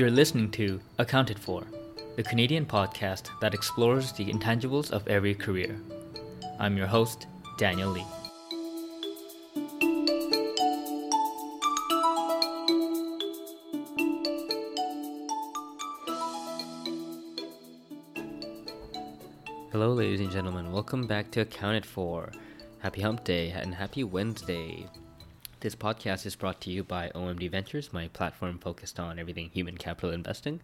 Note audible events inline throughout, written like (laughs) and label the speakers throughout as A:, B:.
A: You're listening to Accounted For, the Canadian podcast that explores the intangibles of every career. I'm your host, Daniel Lee. Hello, ladies and gentlemen. Welcome back to Accounted For. Happy Hump Day and happy Wednesday. This podcast is brought to you by OMD Ventures, my platform focused on everything human capital investing.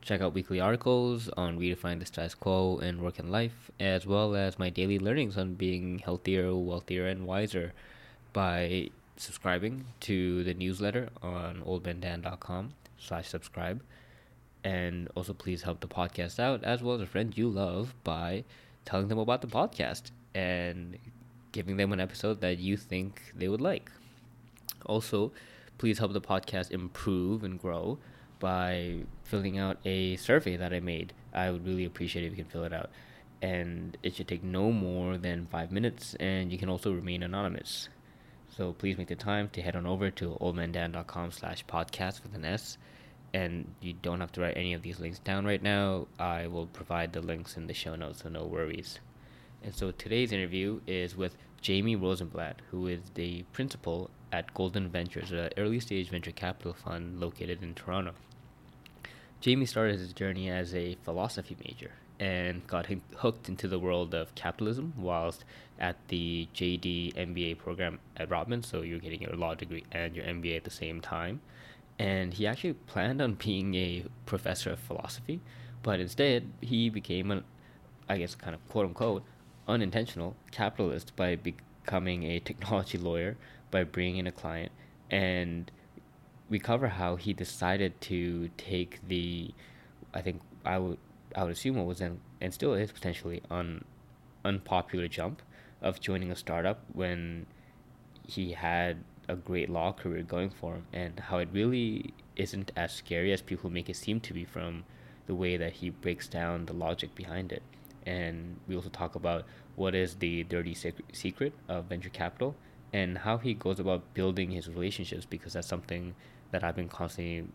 A: Check out weekly articles on redefining the status quo in work and life, as well as my daily learnings on being healthier, wealthier, and wiser by subscribing to the newsletter on oldmandan.com slash subscribe. And also please help the podcast out, as well as a friend you love, by telling them about the podcast and giving them an episode that you think they would like. Also, please help the podcast improve and grow by filling out a survey that I made. I would really appreciate it if you can fill it out. And it should take no more than five minutes, and you can also remain anonymous. So please make the time to head on over to oldmandan.com slash podcast with an S. And you don't have to write any of these links down right now. I will provide the links in the show notes, so no worries. And so today's interview is with Jamie Rosenblatt, who is the principal at Golden Ventures, an early stage venture capital fund located in Toronto. Jamie started his journey as a philosophy major and got hooked into the world of capitalism whilst at the JD MBA program at Rotman. So you're getting your law degree and your MBA at the same time. And he actually planned on (laughs) being a professor of philosophy, but instead he became an, I guess, kind of quote unquote, unintentional capitalist by becoming a technology lawyer by bringing in a client and we cover how he decided to take the I think I would I would assume it was then and still is potentially un unpopular jump of joining a startup when he had a great law career going for him and how it really isn't as scary as people make it seem to be from the way that he breaks down the logic behind it. And we also talk about what is the dirty secret of venture capital and how he goes about building his relationships because that's something that I've been constantly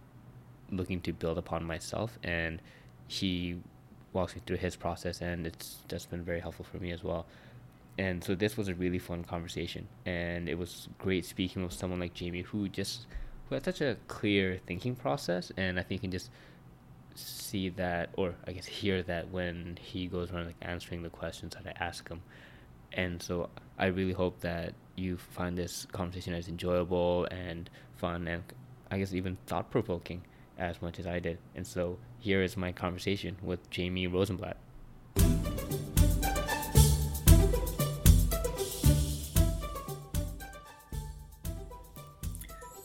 A: looking to build upon myself and he walks me through his process and it's just been very helpful for me as well. And so this was a really fun conversation and it was great speaking with someone like Jamie who just who has such a clear thinking process and I think you can just see that or I guess hear that when he goes around like answering the questions that I ask him. And so I really hope that you find this conversation as enjoyable and fun and I guess even thought provoking as much as I did. And so here is my conversation with Jamie Rosenblatt.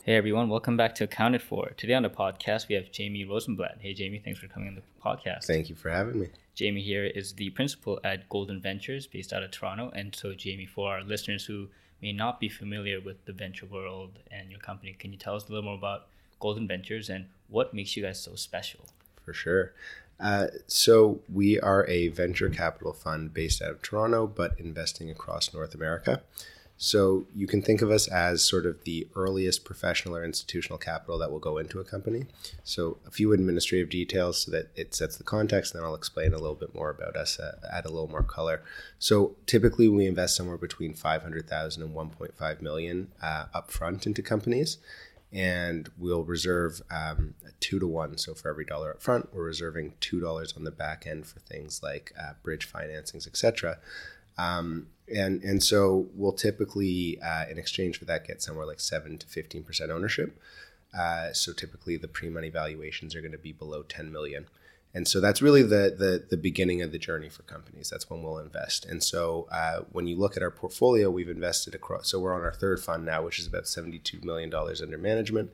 A: Hey everyone, welcome back to Accounted For. Today on the podcast, we have Jamie Rosenblatt. Hey Jamie, thanks for coming on the podcast.
B: Thank you for having me.
A: Jamie here is the principal at Golden Ventures based out of Toronto. And so, Jamie, for our listeners who may not be familiar with the venture world and your company, can you tell us a little more about Golden Ventures and what makes you guys so special?
B: For sure. Uh, so, we are a venture capital fund based out of Toronto, but investing across North America. So you can think of us as sort of the earliest professional or institutional capital that will go into a company. So a few administrative details so that it sets the context, and then I'll explain a little bit more about us, uh, add a little more color. So typically we invest somewhere between 500,000 and 1.5 million uh, upfront into companies. And we'll reserve um, two to one. So for every dollar up front, we're reserving two dollars on the back end for things like uh, bridge financings, etc. Um, and and so we'll typically uh, in exchange for that get somewhere like seven to fifteen percent ownership. Uh, so typically the pre-money valuations are going to be below ten million, and so that's really the the the beginning of the journey for companies. That's when we'll invest. And so uh, when you look at our portfolio, we've invested across. So we're on our third fund now, which is about seventy-two million dollars under management.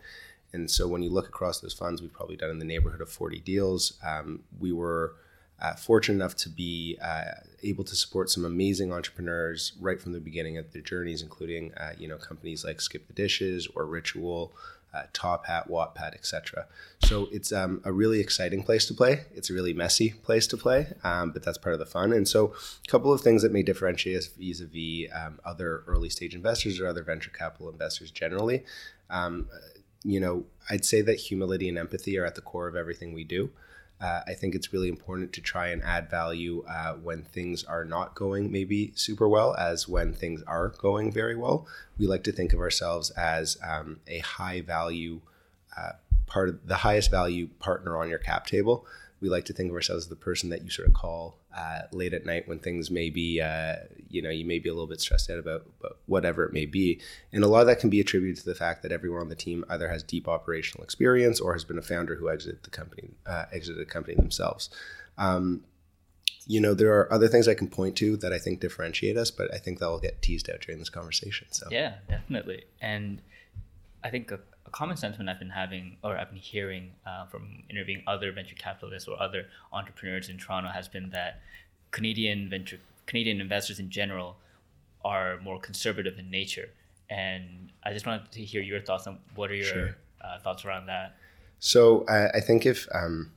B: And so when you look across those funds, we've probably done in the neighborhood of forty deals. Um, we were uh, fortunate enough to be uh, able to support some amazing entrepreneurs right from the beginning of their journeys, including uh, you know companies like Skip the Dishes or Ritual, uh, Top Hat, Wattpad, etc. So it's um, a really exciting place to play. It's a really messy place to play, um, but that's part of the fun. And so a couple of things that may differentiate us vis-a-vis um, other early stage investors or other venture capital investors generally. Um, you know, I'd say that humility and empathy are at the core of everything we do. Uh, I think it's really important to try and add value uh, when things are not going maybe super well, as when things are going very well. We like to think of ourselves as um, a high value uh, part of the highest value partner on your cap table we like to think of ourselves as the person that you sort of call uh, late at night when things may be, uh, you know, you may be a little bit stressed out about, about, whatever it may be. And a lot of that can be attributed to the fact that everyone on the team either has deep operational experience or has been a founder who exited the company, uh, exited the company themselves. Um, you know, there are other things I can point to that I think differentiate us, but I think that will get teased out during this conversation. So
A: yeah, definitely. And I think a, common sentiment I've been having or I've been hearing uh, from interviewing other venture capitalists or other entrepreneurs in Toronto has been that Canadian venture Canadian investors in general are more conservative in nature. And I just wanted to hear your thoughts on what are your sure. uh, thoughts around that.
B: So I, I think if um,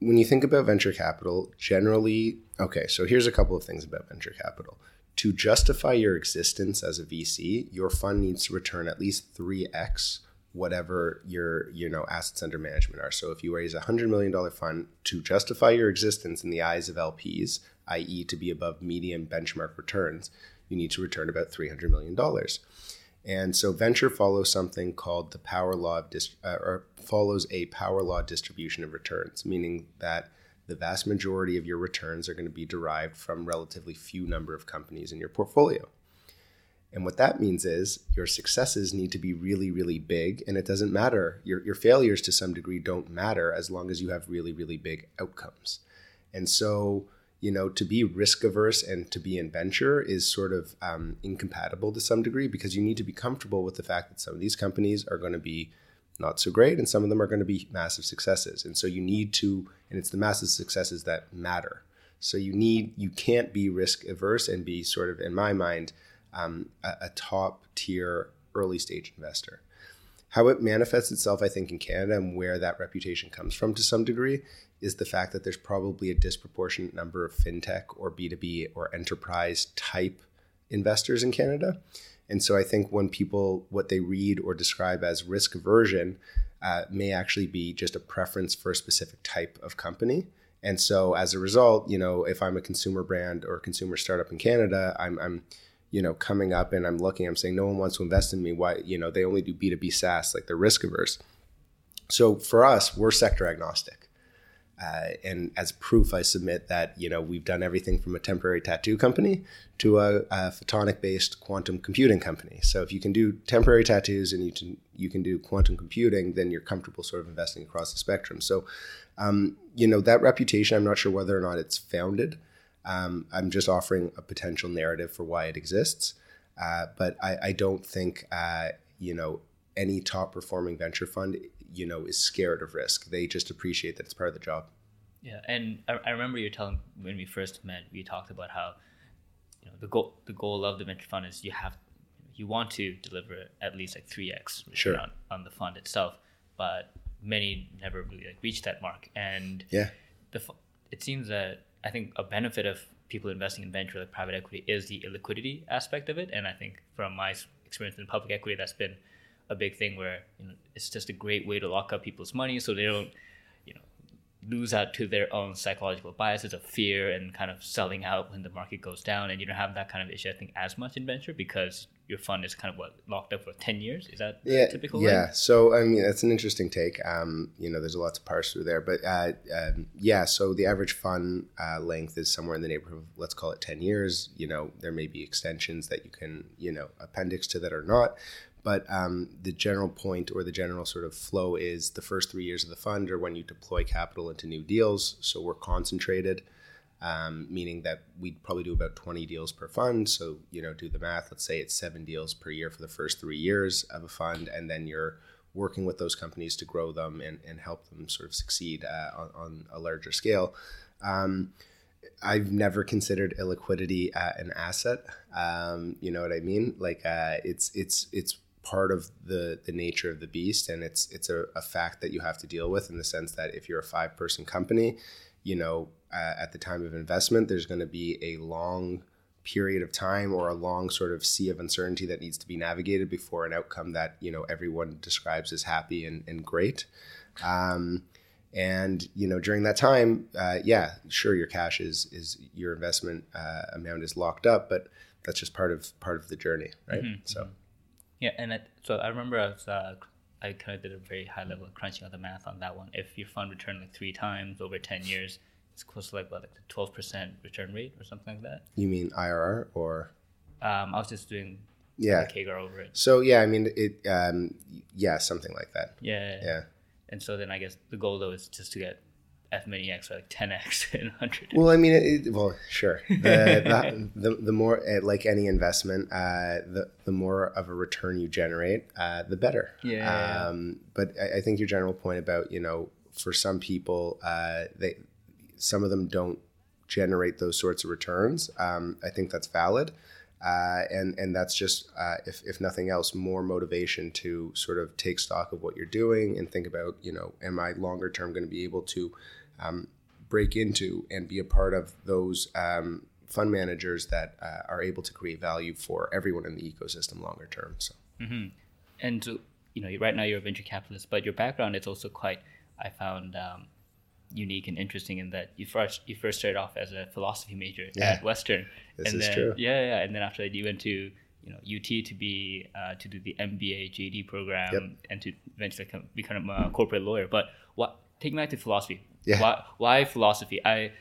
B: when you think about venture capital, generally, okay. So here's a couple of things about venture capital to justify your existence as a VC, your fund needs to return at least 3x whatever your you know assets under management are. So if you raise a hundred million dollar fund to justify your existence in the eyes of LPs, i.e., to be above median benchmark returns, you need to return about three hundred million dollars. And so venture follows something called the power law of dis- uh, or follows a power law distribution of returns, meaning that the vast majority of your returns are going to be derived from relatively few number of companies in your portfolio. And what that means is your successes need to be really, really big. And it doesn't matter. Your, your failures to some degree don't matter as long as you have really, really big outcomes. And so, you know, to be risk averse and to be in venture is sort of um, incompatible to some degree because you need to be comfortable with the fact that some of these companies are going to be not so great, and some of them are going to be massive successes. And so you need to, and it's the massive successes that matter. So you need, you can't be risk averse and be sort of, in my mind, um, a, a top tier early stage investor. How it manifests itself, I think, in Canada and where that reputation comes from to some degree is the fact that there's probably a disproportionate number of fintech or B2B or enterprise type investors in Canada. And so I think when people, what they read or describe as risk aversion, uh, may actually be just a preference for a specific type of company. And so as a result, you know, if I'm a consumer brand or a consumer startup in Canada, I'm, I'm you know, coming up and I'm looking, I'm saying no one wants to invest in me. Why, you know, they only do B2B SaaS, like they're risk averse. So for us, we're sector agnostic. Uh, and as proof, I submit that you know we've done everything from a temporary tattoo company to a, a photonic-based quantum computing company. So if you can do temporary tattoos and you can you can do quantum computing, then you're comfortable sort of investing across the spectrum. So um, you know that reputation. I'm not sure whether or not it's founded. Um, I'm just offering a potential narrative for why it exists, uh, but I, I, don't think uh, you know any top performing venture fund you know is scared of risk. They just appreciate that it's part of the job.
A: Yeah, and I, I remember you telling when we first met, we talked about how you know the goal the goal of the venture fund is you have you want to deliver at least like three x
B: sure.
A: on, on the fund itself, but many never really like reach that mark. And
B: yeah,
A: the it seems that I think a benefit of people investing in venture like private equity is the illiquidity aspect of it, and I think from my experience in public equity, that's been a big thing where you know it's just a great way to lock up people's money so they don't lose out to their own psychological biases of fear and kind of selling out when the market goes down and you don't have that kind of issue I think as much in venture because your fund is kind of what locked up for 10 years? Is that
B: yeah,
A: typical
B: yeah. Way? so i mean that's an interesting take. Um, you know there's a lot to parse through there but uh, um, yeah so the average fund uh, length is somewhere in the neighborhood of let's call it 10 years. You know there may be extensions that you can you know appendix to that or not but um, the general point or the general sort of flow is the first three years of the fund are when you deploy capital into new deals. So we're concentrated, um, meaning that we'd probably do about 20 deals per fund. So, you know, do the math. Let's say it's seven deals per year for the first three years of a fund. And then you're working with those companies to grow them and, and help them sort of succeed uh, on, on, a larger scale. Um, I've never considered illiquidity uh, an asset. Um, you know what I mean? Like uh, it's it's it's part of the the nature of the beast and it's it's a, a fact that you have to deal with in the sense that if you're a five person company you know uh, at the time of investment there's going to be a long period of time or a long sort of sea of uncertainty that needs to be navigated before an outcome that you know everyone describes as happy and, and great. Um, and you know during that time uh, yeah sure your cash is is your investment uh, amount is locked up but that's just part of part of the journey right?
A: Mm-hmm.
B: so
A: Yeah, and it, so I remember I was uh, I kind of did a very high level crunching out the math on that one. If your fund returned like three times over ten years, it's close to like what like the twelve percent return rate or something like that.
B: you mean irr or
A: Um, I was just doing
B: yeah
A: CAGR over it.
B: so yeah i mean it um, yeah something like that
A: Yeah,
B: yeah
A: And so then I guess the goal though is just to get F many X or like ten X (laughs) in hundred.
B: Well, I mean, it, well, sure. The, (laughs) the, the, the more, uh, like any investment, uh, the, the more of a return you generate, uh, the better.
A: Yeah.
B: Um, but I, I think your general point about, you know, for some people, uh, they, some of them don't generate those sorts of returns. Um, I think that's valid. Uh, and and that's just uh, if, if nothing else more motivation to sort of take stock of what you're doing and think about you know am I longer term going to be able to um, break into and be a part of those um, fund managers that uh, are able to create value for everyone in the ecosystem longer term so.
A: And you know right now you're a venture capitalist but your background is also quite i found um, unique and interesting in that you first you first started off as a philosophy major
B: Yeah.
A: at western
B: This
A: and
B: is
A: then
B: true.
A: yeah yeah and then after that you went to you know ut to be uh, to do the mba jd program
B: Yep.
A: and to eventually become, become a corporate lawyer but what take me back to philosophy
B: Yeah.
A: why, why philosophy i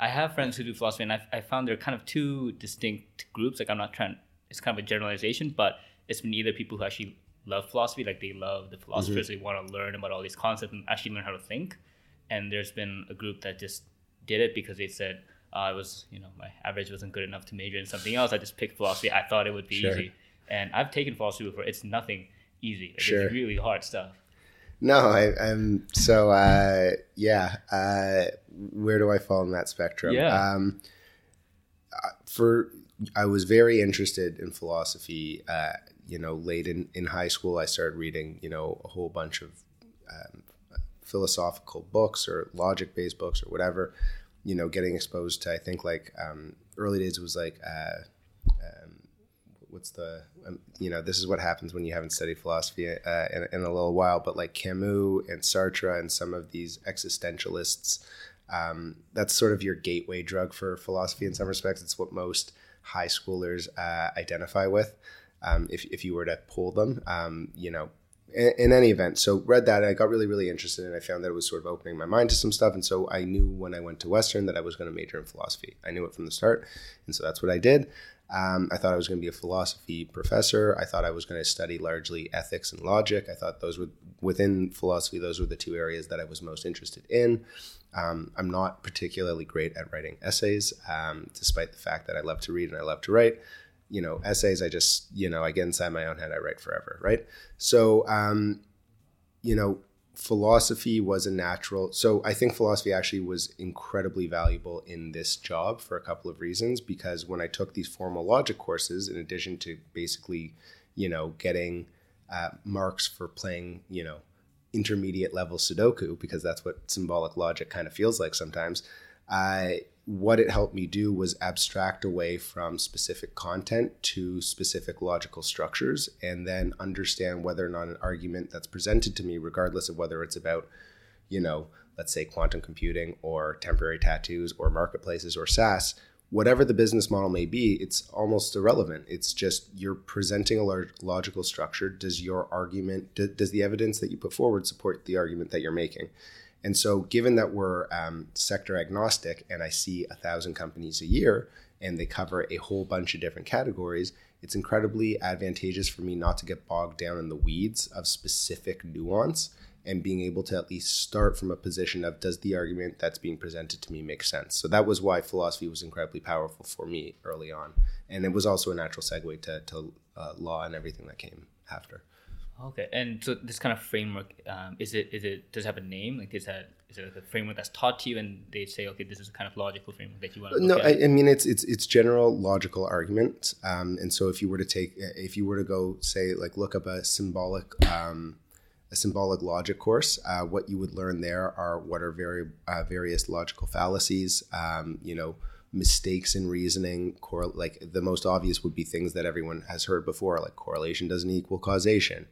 A: I have friends who do philosophy, and I, I found there are kind of two distinct groups. Like I'm not trying, it's kind of a generalization, but it's been either people who actually love philosophy, like they love the philosophers, they want to learn about all these concepts and actually learn how to think. And there's been a group that just did it because they said uh, I was, you know, my average wasn't good enough to major in something else. I just picked philosophy. I thought it would be
B: Sure.
A: easy, and I've taken philosophy before. It's nothing easy. Like,
B: Sure.
A: It's really hard stuff.
B: no I, i'm so uh, yeah uh, where do i fall in that spectrum
A: Yeah.
B: um, uh, for i was very interested in philosophy uh, you know late in, in high school i started reading you know a whole bunch of um, philosophical books or logic based books or whatever you know getting exposed to i think like um, early days was like uh, um, what's the um, you know this is what happens when you haven't studied philosophy uh, in, in a little while but like camus and sartre and some of these existentialists um, that's sort of your gateway drug for philosophy in some respects. It's what most high schoolers uh, identify with um, if, if you were to pull them um, you know in, any event so read that and i got really really interested and i found that it was sort of opening my mind to some stuff and so i knew when i went to western that i was going to major in philosophy i knew it from the start and so that's what i did um, I thought I was going to be a philosophy professor. I thought I was going to study largely ethics and logic. I thought those were within philosophy; those were the two areas that I was most interested in. Um, I'm not particularly great at writing essays, um, despite the fact that I love to read and I love to write. You know, essays I just you know I get inside my own head. I write forever, right? So, um, you know, philosophy was a natural so i think philosophy actually was incredibly valuable in this job for a couple of reasons because when i took these formal logic courses in addition to basically you know getting uh, marks for playing you know intermediate level sudoku because that's what symbolic logic kind of feels like sometimes I what it helped me do was abstract away from specific content to specific logical structures and then understand whether or not an argument that's presented to me regardless of whether it's about you know let's say quantum computing or temporary tattoos or marketplaces or SaaS whatever the business model may be it's almost irrelevant. It's just you're presenting a large logical structure. Does your argument does the evidence that you put forward support the argument that you're making and so, given that we're um, sector agnostic and I see a thousand companies a year and they cover a whole bunch of different categories, it's incredibly advantageous for me not to get bogged down in the weeds of specific nuance and being able to at least start from a position of does the argument that's being presented to me make sense? So, that was why philosophy was incredibly powerful for me early on. And it was also a natural segue to, to uh, law and everything that came after.
A: Okay, and so this kind of framework um, is it is it does it have a name? Like is that is it like a framework that's taught to you, and they say, okay, this is a kind of logical framework that you want to
B: No,
A: look
B: I? I mean it's it's it's general logical argument, um, and so if you were to take if you were to go say like look up a symbolic um, a symbolic logic course, uh, what you would learn there are what are very uh, various logical fallacies, um, you know, mistakes in reasoning. Cor- like the most obvious would be things that everyone has heard before, like correlation doesn't equal causation.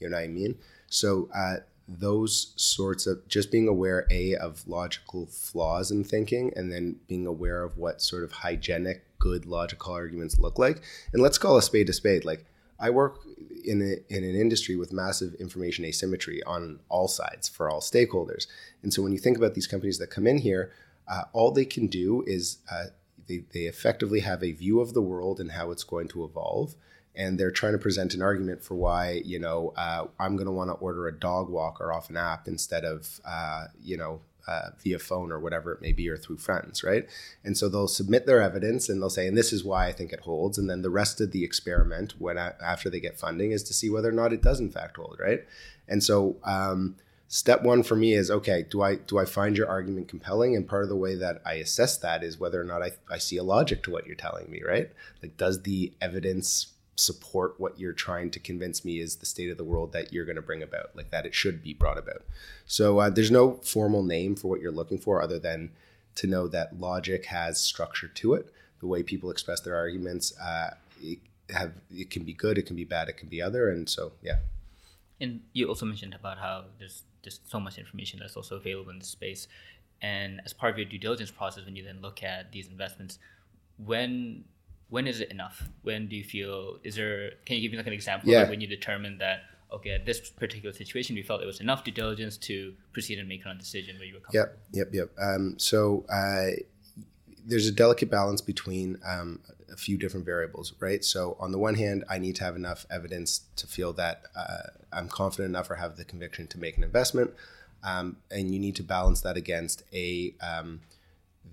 B: You know what I mean? So uh, those sorts of just being aware a of logical flaws in thinking, and then being aware of what sort of hygienic, good logical arguments look like. And let's call a spade a spade. Like I work in a, in an industry with massive information asymmetry on all sides for all stakeholders. And so when you think about these companies that come in here, uh, all they can do is uh, they, they effectively have a view of the world and how it's going to evolve. And they're trying to present an argument for why, you know, uh, I'm going to want to order a dog walker off an app instead of, uh, you know, uh, via phone or whatever it may be, or through friends, right? And so they'll submit their evidence and they'll say, and this is why I think it holds. And then the rest of the experiment, when after they get funding, is to see whether or not it does in fact hold, right? And so um, step one for me is okay do i do i find your argument compelling? And part of the way that i assess that is whether or not i, I see a logic to what you're telling me right? Like does the evidence support what you're trying to convince me is the state of the world that you're going to bring about like that it should be brought about? So uh, there's no formal name for what you're looking for other than to know that logic has structure to it. The way people express their arguments uh, it have it can be good it can be bad it can be other and so yeah
A: and you also mentioned about how there's just so much information that's also available in the space. And as part of your due diligence process, when you then look at these investments, when when is it enough? When do you feel is there? Can you give me like an example
B: yeah.
A: of when you determined that okay, at this particular situation, we felt it was enough due diligence to proceed and make a decision where you were
B: comfortable? Yep, yep, yep. Um, so uh, there's a delicate balance between um, a few different variables, right? So on the one hand, I need to have enough evidence to feel that uh, I'm confident enough or have the conviction to make an investment, um, and you need to balance that against a um,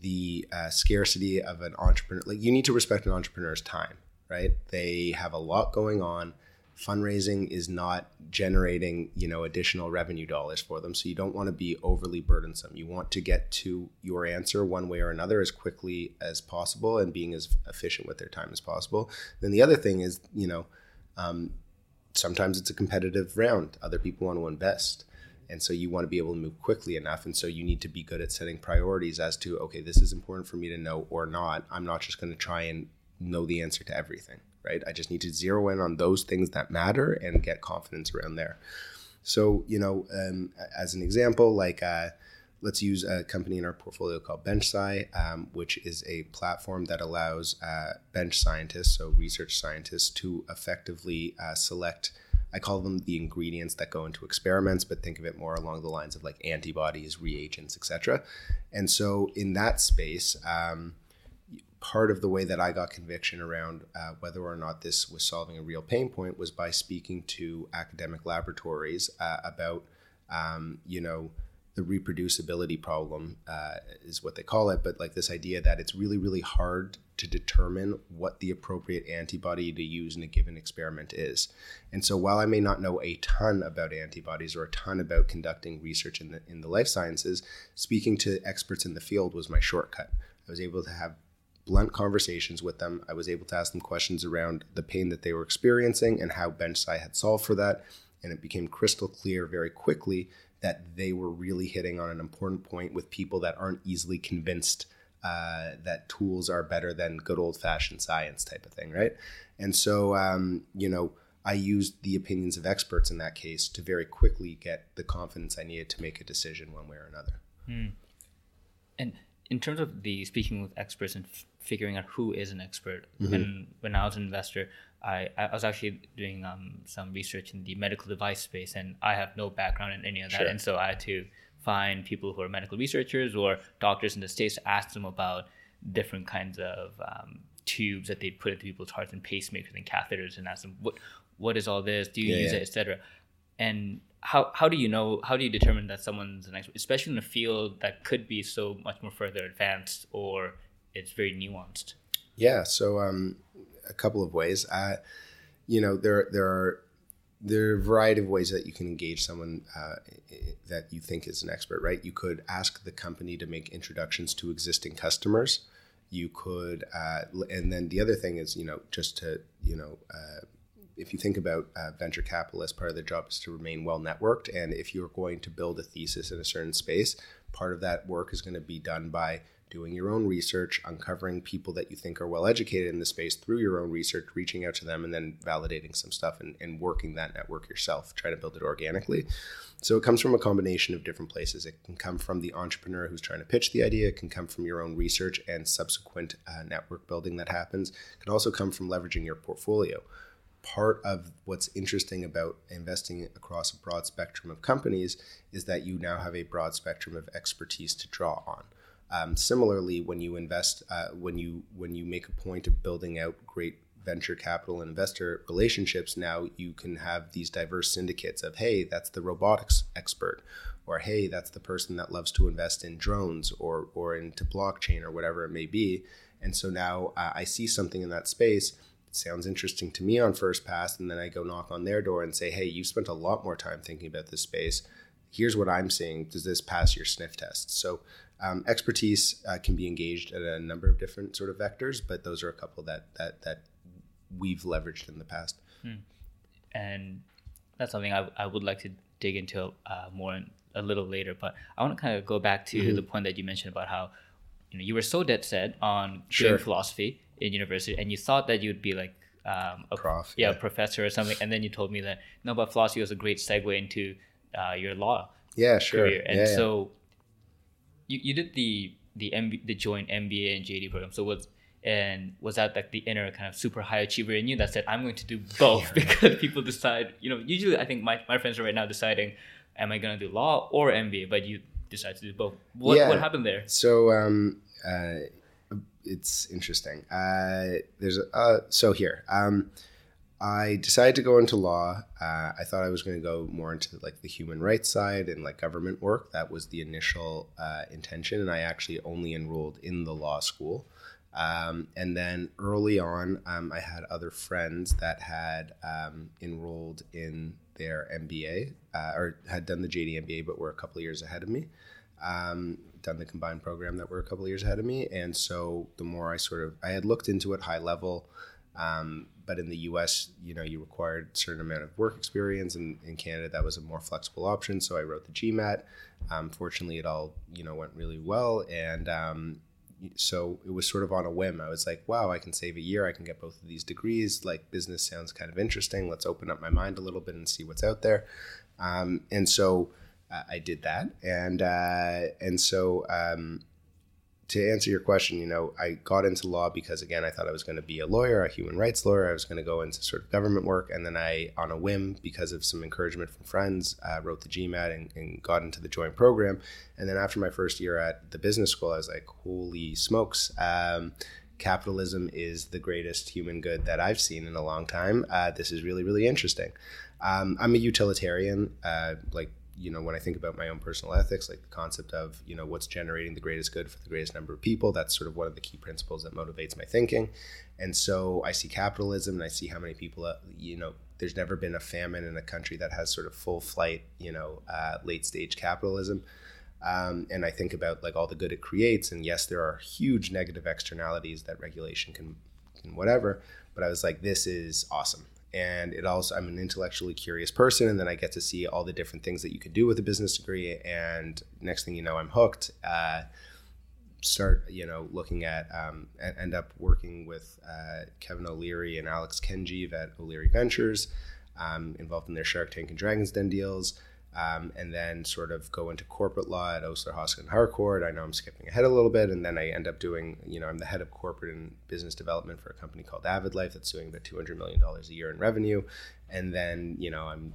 B: the uh, scarcity of an entrepreneur. Like you need to respect an entrepreneur's time, right? They have a lot going on fundraising is not generating you know additional revenue dollars for them. So you don't want to be overly burdensome. You want to get to your answer one way or another as quickly as possible and being as efficient with their time as possible. Then the other thing is you know um, sometimes it's a competitive round. Other people want to invest and so you want to be able to move quickly enough. And so you need to be good at setting priorities as to okay this is important for me to know or not. I'm not just going to try and know the answer to everything right? I just need to zero in on those things that matter and get confidence around there. So, you know, um, as an example, like uh, let's use a company in our portfolio called BenchSci, um, which is a platform that allows uh, bench scientists, so research scientists, to effectively uh, select. I call them the ingredients that go into experiments, but think of it more along the lines of like antibodies, reagents, etc. And so, in that space, um, part of the way that I got conviction around uh, whether or not this was solving a real pain point was by speaking to academic laboratories uh, about, um, you know, the reproducibility problem uh, is what they call it, but like this idea that it's really, really hard to determine what the appropriate antibody to use in a given experiment is. And so while I may not know a ton about antibodies or a ton about conducting research in the in the life sciences, speaking to experts in the field was my shortcut. I was able to have blunt conversations with them. I was able to ask them questions around the pain that they were experiencing and how BenchSci had solved for that. And it became crystal clear very quickly that they were really hitting on an important point with people that aren't easily convinced uh, that tools are better than good old fashioned science type of thing, right? And so, um, you know, I used the opinions of experts in that case to very quickly get the confidence I needed to make a decision one way or another.
A: Hmm. And in terms of the speaking with experts and figuring out who is an expert, mm-hmm. when when I was an investor, I, I was actually doing um, some research in the medical device space, and I have no background in any of that, sure. and so I had to find people who are medical researchers or doctors in the states to ask them about different kinds of um, tubes that they put into people's hearts and pacemakers and catheters, and ask them what what is all this? Do you yeah, use yeah. it, etc. And how how do you know how do you determine that someone's an expert especially in a field that could be so much more further advanced or it's very nuanced.
B: Yeah so um, a couple of ways. Uh, you know there there are there are a variety of ways that you can engage someone uh, that you think is an expert right? You could ask the company to make introductions to existing customers. You could uh, and then the other thing is you know just to you know uh, if you think about uh, venture capitalists, part of their job is to remain well networked. And if you're going to build a thesis in a certain space, part of that work is going to be done by doing your own research, uncovering people that you think are well educated in the space through your own research, reaching out to them, and then validating some stuff and, and working that network yourself, trying to build it organically. So it comes from a combination of different places. It can come from the entrepreneur who's trying to pitch the idea. It can come from your own research and subsequent uh, network building that happens. It can also come from leveraging your portfolio part of what's interesting about investing across a broad spectrum of companies is that you now have a broad spectrum of expertise to draw on. Um, similarly, when you invest, uh, when you when you make a point of building out great venture capital and investor relationships, now you can have these diverse syndicates of hey, that's the robotics expert, or hey, that's the person that loves to invest in drones or or into blockchain or whatever it may be. And so now uh, I see something in that space. Sounds interesting to me on first pass and then i go knock on their door and say hey you spent a lot more time thinking about this space. Here's what i'm seeing. Does this pass your sniff test? So um, expertise uh, can be engaged at a number of different sort of vectors but those are a couple that that that we've leveraged in the past hmm.
A: and that's something I, I would like to dig into uh, more in, a little later but i want to kind of go back to mm-hmm. the point that you mentioned about how you know you were so dead set on sure. doing philosophy in university and you thought that you'd be like um, a
B: prof,
A: yeah, yeah, a professor or something, and then you told me that no, but philosophy was a great segue into uh, your law
B: yeah sure
A: career. and
B: yeah,
A: so you, you did the the MB, the joint MBA and JD program. So was and was that like the inner kind of super high achiever in you that said I'm going to do both yeah. (laughs) because people decide you know usually I think my, my friends are right now deciding am I going to do law or MBA but you decide to do both. What yeah. what happened there?
B: So um uh it's interesting. Uh, there's uh, so here. Um, I decided to go into law. Uh, I thought I was going to go more into like the human rights side and like government work. That was the initial uh, intention, and I actually only enrolled in the law school. Um, and then early on, um, I had other friends that had um, enrolled in their MBA uh, or had done the JD MBA, but were a couple years ahead of me. Um, done the combined program that were a couple years ahead of me, and so the more I sort of I had looked into it high level, um, but in the U.S., you know, you required a certain amount of work experience, and in Canada, that was a more flexible option. So I wrote the GMAT. Um, fortunately, it all you know went really well, and um, so it was sort of on a whim. I was like, wow, I can save a year. I can get both of these degrees. Like business sounds kind of interesting. Let's open up my mind a little bit and see what's out there. Um, and so uh, I did that, and uh, and so um, to answer your question, you know, I got into law because again, I thought I was going to be a lawyer, a human rights lawyer. I was going to go into sort of government work, and then I, on a whim, because of some encouragement from friends, uh, wrote the GMAT and, and, got into the joint program. And then after my first year at the business school, I was like, holy smokes. Um, capitalism is the greatest human good that I've seen in a long time. Uh, this is really, really interesting. Um, I'm a utilitarian, uh, like you know when i think about my own personal ethics like the concept of you know what's generating the greatest good for the greatest number of people that's sort of one of the key principles that motivates my thinking. And so i see capitalism and i see how many people uh, you know there's never been a famine in a country that has sort of full flight you know uh, late stage capitalism. Um, and i think about like all the good it creates and yes there are huge negative externalities that regulation can, can whatever but i was like this is awesome and it also i'm an intellectually curious person and then i get to see all the different things that you could do with a business degree and next thing you know i'm hooked uh, start you know looking at um, end up working with uh, kevin o'leary and alex kenjeev at o'leary ventures um, involved in their shark tank and dragons den deals um, and then sort of go into corporate law at Osler, Hoskin, Harcourt. I know I'm skipping ahead a little bit, and then I end up doing, you know, I'm the head of corporate and business development for a company called Avid Life that's doing about $200 million a year in revenue. And then, you know, I'm,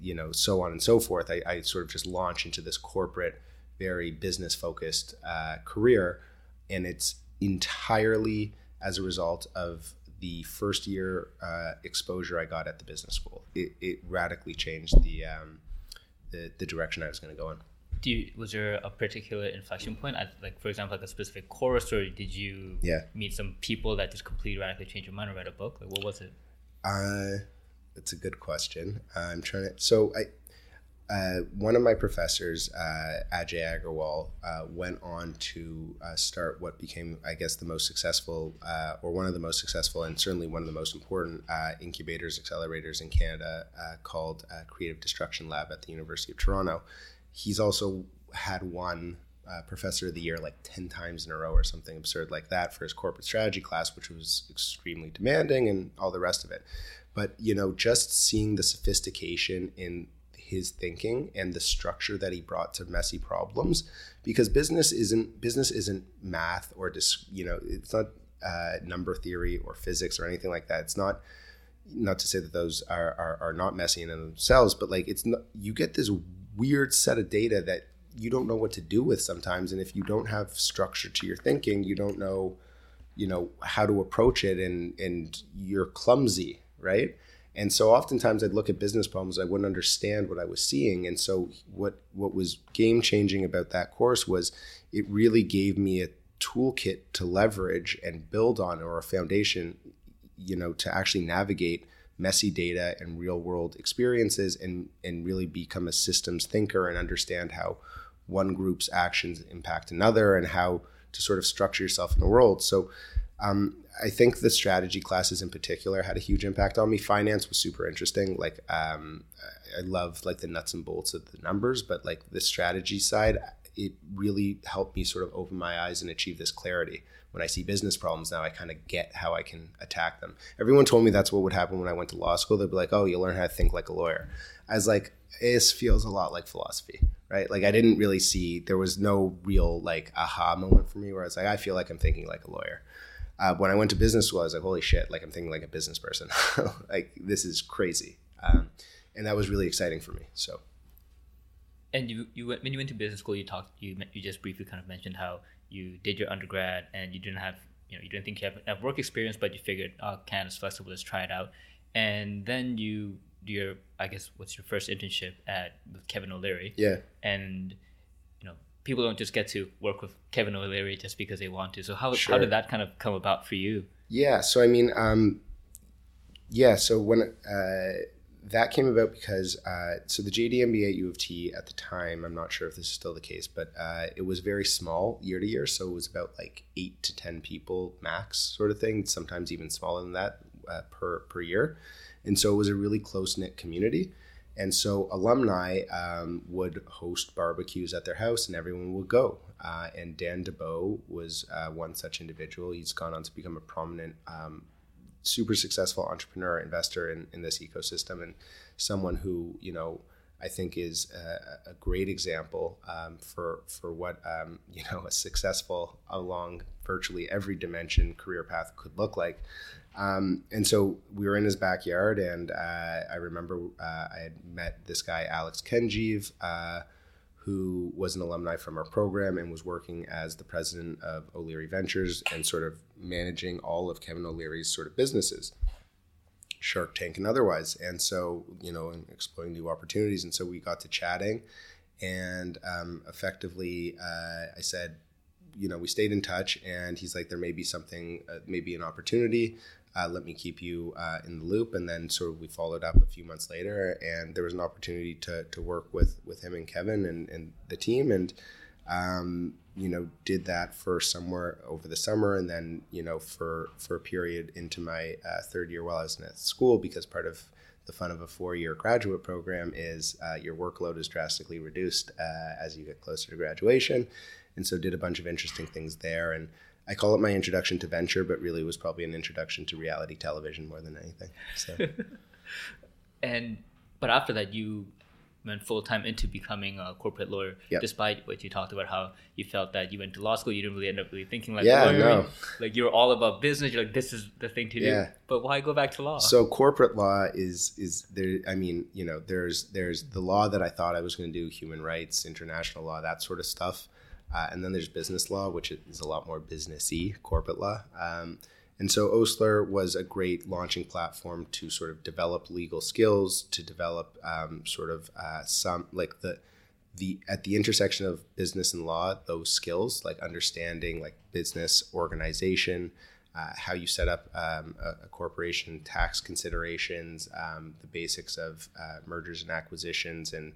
B: you know, so on and so forth. I, I sort of just launch into this corporate, very business focused uh, career. And it's entirely as a result of the first year uh, exposure I got at the business school. It, it radically changed the, um, the, the direction I was going to go in.
A: Do you, was there a particular inflection point, like for example, like a specific course, or did you
B: yeah.
A: meet some people that just completely radically changed your mind, or read a book? Like, what was it?
B: Uh, that's a good question. I'm trying to. So I, uh, one of my professors, uh, Ajay Agrawal, uh, went on to uh, start what became, I guess, the most successful, uh, or one of the most successful, and certainly one of the most important uh, incubators, accelerators in Canada, called Creative Destruction Lab at the University of Toronto. He's also had uh, professor of the year like 10 times in a row or something absurd like that for his corporate strategy class, which was extremely demanding and all the rest of it. But, you know, just seeing the sophistication in his thinking and the structure that he brought to messy problems because business isn't business isn't math or just you know it's not uh, number theory or physics or anything like that. It's not not to say that those are, are, are not messy in themselves but like it's not you get this weird set of data that you don't know what to do with sometimes and if you don't have structure to your thinking you don't know you know how to approach it and and you're clumsy right and so oftentimes I'd look at business problems, I wouldn't understand what I was seeing. And so what what was game changing about that course was it really gave me a toolkit to leverage and build on or a foundation, you know, to actually navigate messy data and real world experiences and and really become a systems thinker and understand how one group's actions impact another and how to sort of structure yourself in the world. So um, I think the strategy classes in particular had a huge impact on me. Finance was super interesting. Like um, I love like the nuts and bolts of the numbers, but like the strategy side, it really helped me sort of open my eyes and achieve this clarity. When I see business problems now, I kind of get how I can attack them. Everyone told me that's what would happen when I went to law school. They'd be like, "Oh, you learn how to think like a lawyer." I was like, "This feels a lot like philosophy." right? Like I didn't really see there was no real like aha moment for me where I was like, I feel like I'm thinking like a lawyer uh, when I went to business school, I was like, holy shit, like I'm thinking like a business person. (laughs) like this is crazy. Um, and that was really exciting for me. So.
A: And you, you went, when you went to business school, you talked, you, you just briefly kind of mentioned how you did your undergrad and you didn't have, you know, you didn't think you have enough work experience, but you figured, oh, Canada's flexible, let's try it out. And then you do your, I guess, what's your first internship at with Kevin O'Leary?
B: Yeah.
A: And people don't just get to work with Kevin O'Leary just because they want to. So how sure. how did that kind of come about for you?
B: Yeah, so I mean, um, yeah, so when uh, that came about because uh, so the JD MBA at U of T at the time, I'm not sure if this is still the case, but uh, it was very small year to year, so it was about like eight to ten people max, sort of thing. Sometimes even smaller than that uh, per per year, and so it was a really close knit community. And so alumni um, would host barbecues at their house and everyone would go. Uh, and Dan DeBow was uh, one such individual. He's gone on to become a prominent, um, super successful entrepreneur, investor in, in this ecosystem, and someone who, you know, I think is a, a great example um, for for what um, (laughs) you know a successful along virtually every dimension career path could look like. Um, and so we were in his backyard, and uh, I remember uh, I had met this guy, Alex Kenjeev, uh, who was an alumni from our program and was working as the president of O'Leary Ventures and sort of managing all of Kevin O'Leary's sort of businesses, Shark Tank and otherwise. And so, you know, and exploring new opportunities. And so we got to chatting, and um, effectively, uh, I said, you know, we stayed in touch, and he's like, there may be something, uh, maybe an opportunity uh, let me keep you uh, in the loop. And then sort of we followed up a few months later, and there was an opportunity to, to work with with him and Kevin and, and the team, and um, you know did that for somewhere over the summer, and then you know for for a period into my uh, third year while I was in school, because part of the fun of a four-year graduate program is uh, your workload is drastically reduced uh, as you get closer to graduation, and so did a bunch of interesting things there. And I call it my introduction to venture, but really was probably an introduction to reality television more than anything. So. (laughs)
A: and but after that, you went full time into becoming a corporate lawyer. Yep. Despite what you talked about, how you felt that you went to law school, you didn't really end up really thinking like
B: yeah, no.
A: like you're all about business. You're like this is the thing to yeah. do. But why go back to law?
B: So corporate law is is there. I mean, you know, there's there's the law that I thought I was going to do, human rights, international law, that sort of stuff. Uh, and then there's business law, which is a lot more businessy, corporate law. Um, and so Osler was a great launching platform to sort of develop legal skills, to develop um, sort of uh, some like the the at the intersection of business and law, those skills like understanding like business organization, uh, how you set up um, a, a, corporation, tax considerations, um, the basics of uh, mergers and acquisitions, and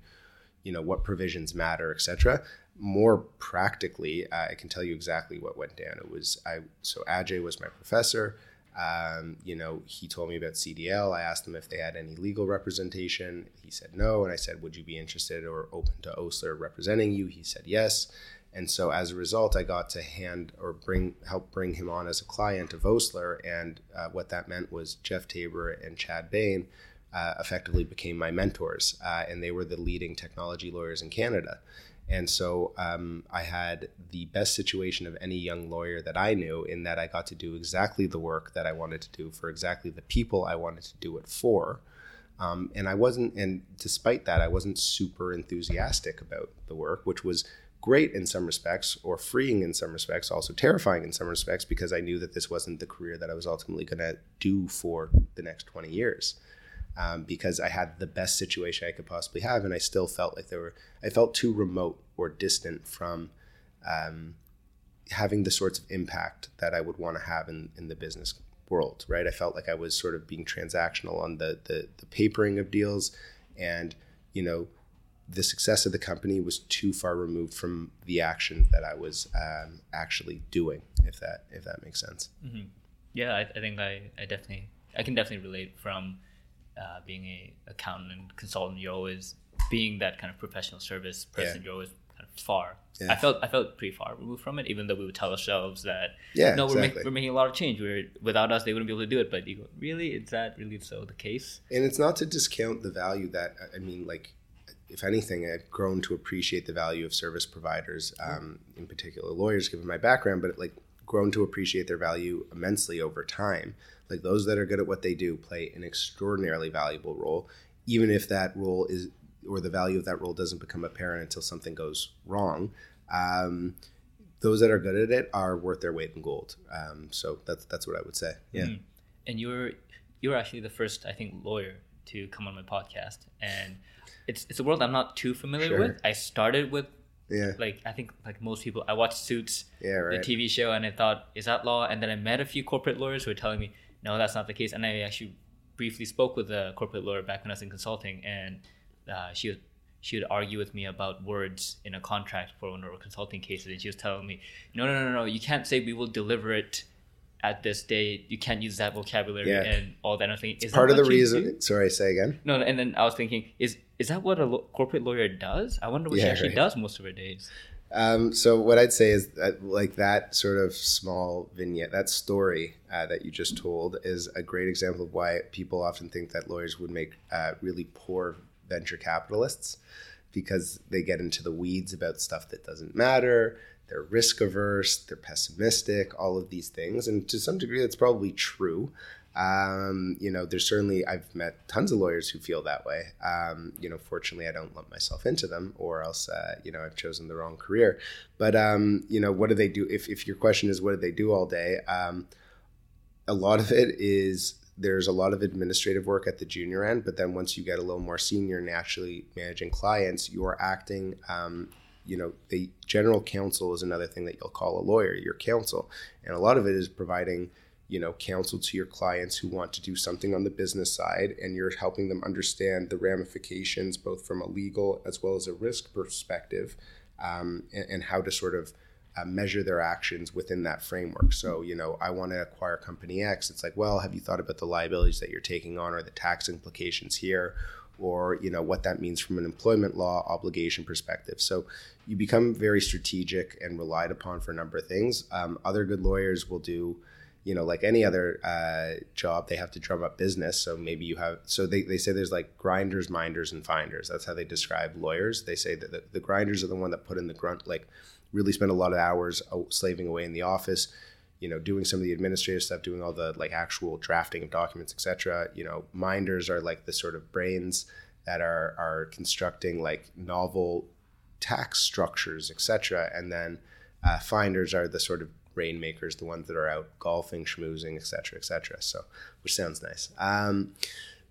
B: you know what provisions matter, etc more practically, uh, I can tell you exactly what went down. It was I so Ajay was my professor. Um, you know, he told me about CDL. I asked him if they had any legal representation. He said no, and I said, "Would you be interested or open to Osler representing you?" He said yes, And so as a result, I got to hand or bring help bring him on as a client of Osler, and uh, what that meant was Jeff Tabor and Chad Bayne uh, effectively became my mentors, uh, and they were the leading technology lawyers in Canada. And so um, I had the best situation of any young lawyer that I knew in that I got to do exactly the work that I wanted to do for exactly the people I wanted to do it for. Um, and I wasn't, and despite that, I wasn't super enthusiastic about the work, which was great in some respects or freeing in some respects, also terrifying in some respects because I knew that this wasn't the career that I was ultimately going to do for the next 20 years um, because I had the best situation I could possibly have, and I still felt like there were I felt too remote or distant from um, having the sorts of impact that I would want to have in in the business world. Right, I felt like I was sort of being transactional on the the, the papering of deals, and you know the success of the company was too far removed from the action that I was um, actually doing. If that if that makes sense.
A: Mm-hmm. Yeah, I, I think I, I definitely I can definitely relate from uh, being a accountant and consultant, you're always being that kind of professional service person. Yeah. You're always kind of far. Yeah. I felt I felt pretty far removed from it, even though we would tell ourselves that
B: yeah,
A: no,
B: exactly.
A: we're, make, we're making a lot of change. We're without us, they wouldn't be able to do it. But you go, really, is that really so the case?
B: And it's not to discount the value that I mean, like if anything, I've grown to appreciate the value of service providers, um, in particular lawyers, given my background. But like grown to appreciate their value immensely over time. Like those that are good at what they do play an extraordinarily valuable role, even if that role is or the value of that role doesn't become apparent until something goes wrong. Um, those that are good at it are worth their weight in gold. Um, so that's that's what I would say. Yeah. Mm-hmm.
A: And you're you're actually the first I think lawyer to come on my podcast, and it's it's a world I'm not too familiar sure. with. I started with
B: yeah.
A: Like I think like most people, I watched Suits,
B: yeah, right.
A: the TV show, and I thought, is that law? And then I met a few corporate lawyers who were telling me, no, that's not the case. And I actually briefly spoke with a corporate lawyer back when I was in consulting, and uh, she was she would argue with me about words in a contract for one of our consulting cases, and she was telling me, no, no, no, no, you can't say we will deliver it at this date. You can't use that vocabulary yeah. and all that. And I is
B: part of the reason. Do? Sorry, say again.
A: No, and then I was thinking, is is that what a lo- corporate lawyer does? I wonder what yeah, she actually right. does most of her days.
B: Um, so what I'd say is that like that sort of small vignette, that story uh, that you just told, is a great example of why people often think that lawyers would make uh, really poor venture capitalists because they get into the weeds about stuff that doesn't matter. They're risk averse. They're pessimistic. All of these things, and to some degree, that's probably true. Um, you know, there's certainly I've met tons of lawyers who feel that way. Um, you know, fortunately, I don't lump myself into them, or else, uh, you know, I've chosen the wrong career. But um, you know, what do they do? If if your question is what do they do all day, um, a lot of it is there's a lot of administrative work at the junior end, but then once you get a little more senior, naturally managing clients, you are acting. Um, you know, the general counsel is another thing that you'll call a lawyer, your counsel, and a lot of it is providing you know counsel to your clients who want to do something on the business side and you're helping them understand the ramifications both from a legal as well as a risk perspective um, and, and, how to sort of uh, measure their actions within that framework. So you know i want to acquire company x. It's like well have you thought about the liabilities that you're taking on or the tax implications here or you know what that means from an employment law obligation perspective so you become very strategic and relied upon for a number of things um, other good lawyers will do you know, like any other uh, job, they have to drum up business. So maybe you have, so they, they say there's like grinders, minders, and finders. That's how they describe lawyers. They say that the, the grinders are the one that put in the grunt, like really spend a lot of hours slaving away in the office, you know, doing some of the administrative stuff, doing all the like actual drafting of documents, etc. You know, minders are like the sort of brains that are are constructing like novel tax structures, etc. And then uh, finders are the sort of rainmakers, the ones that are out golfing, schmoozing, etc., etc. So, which sounds nice. Um,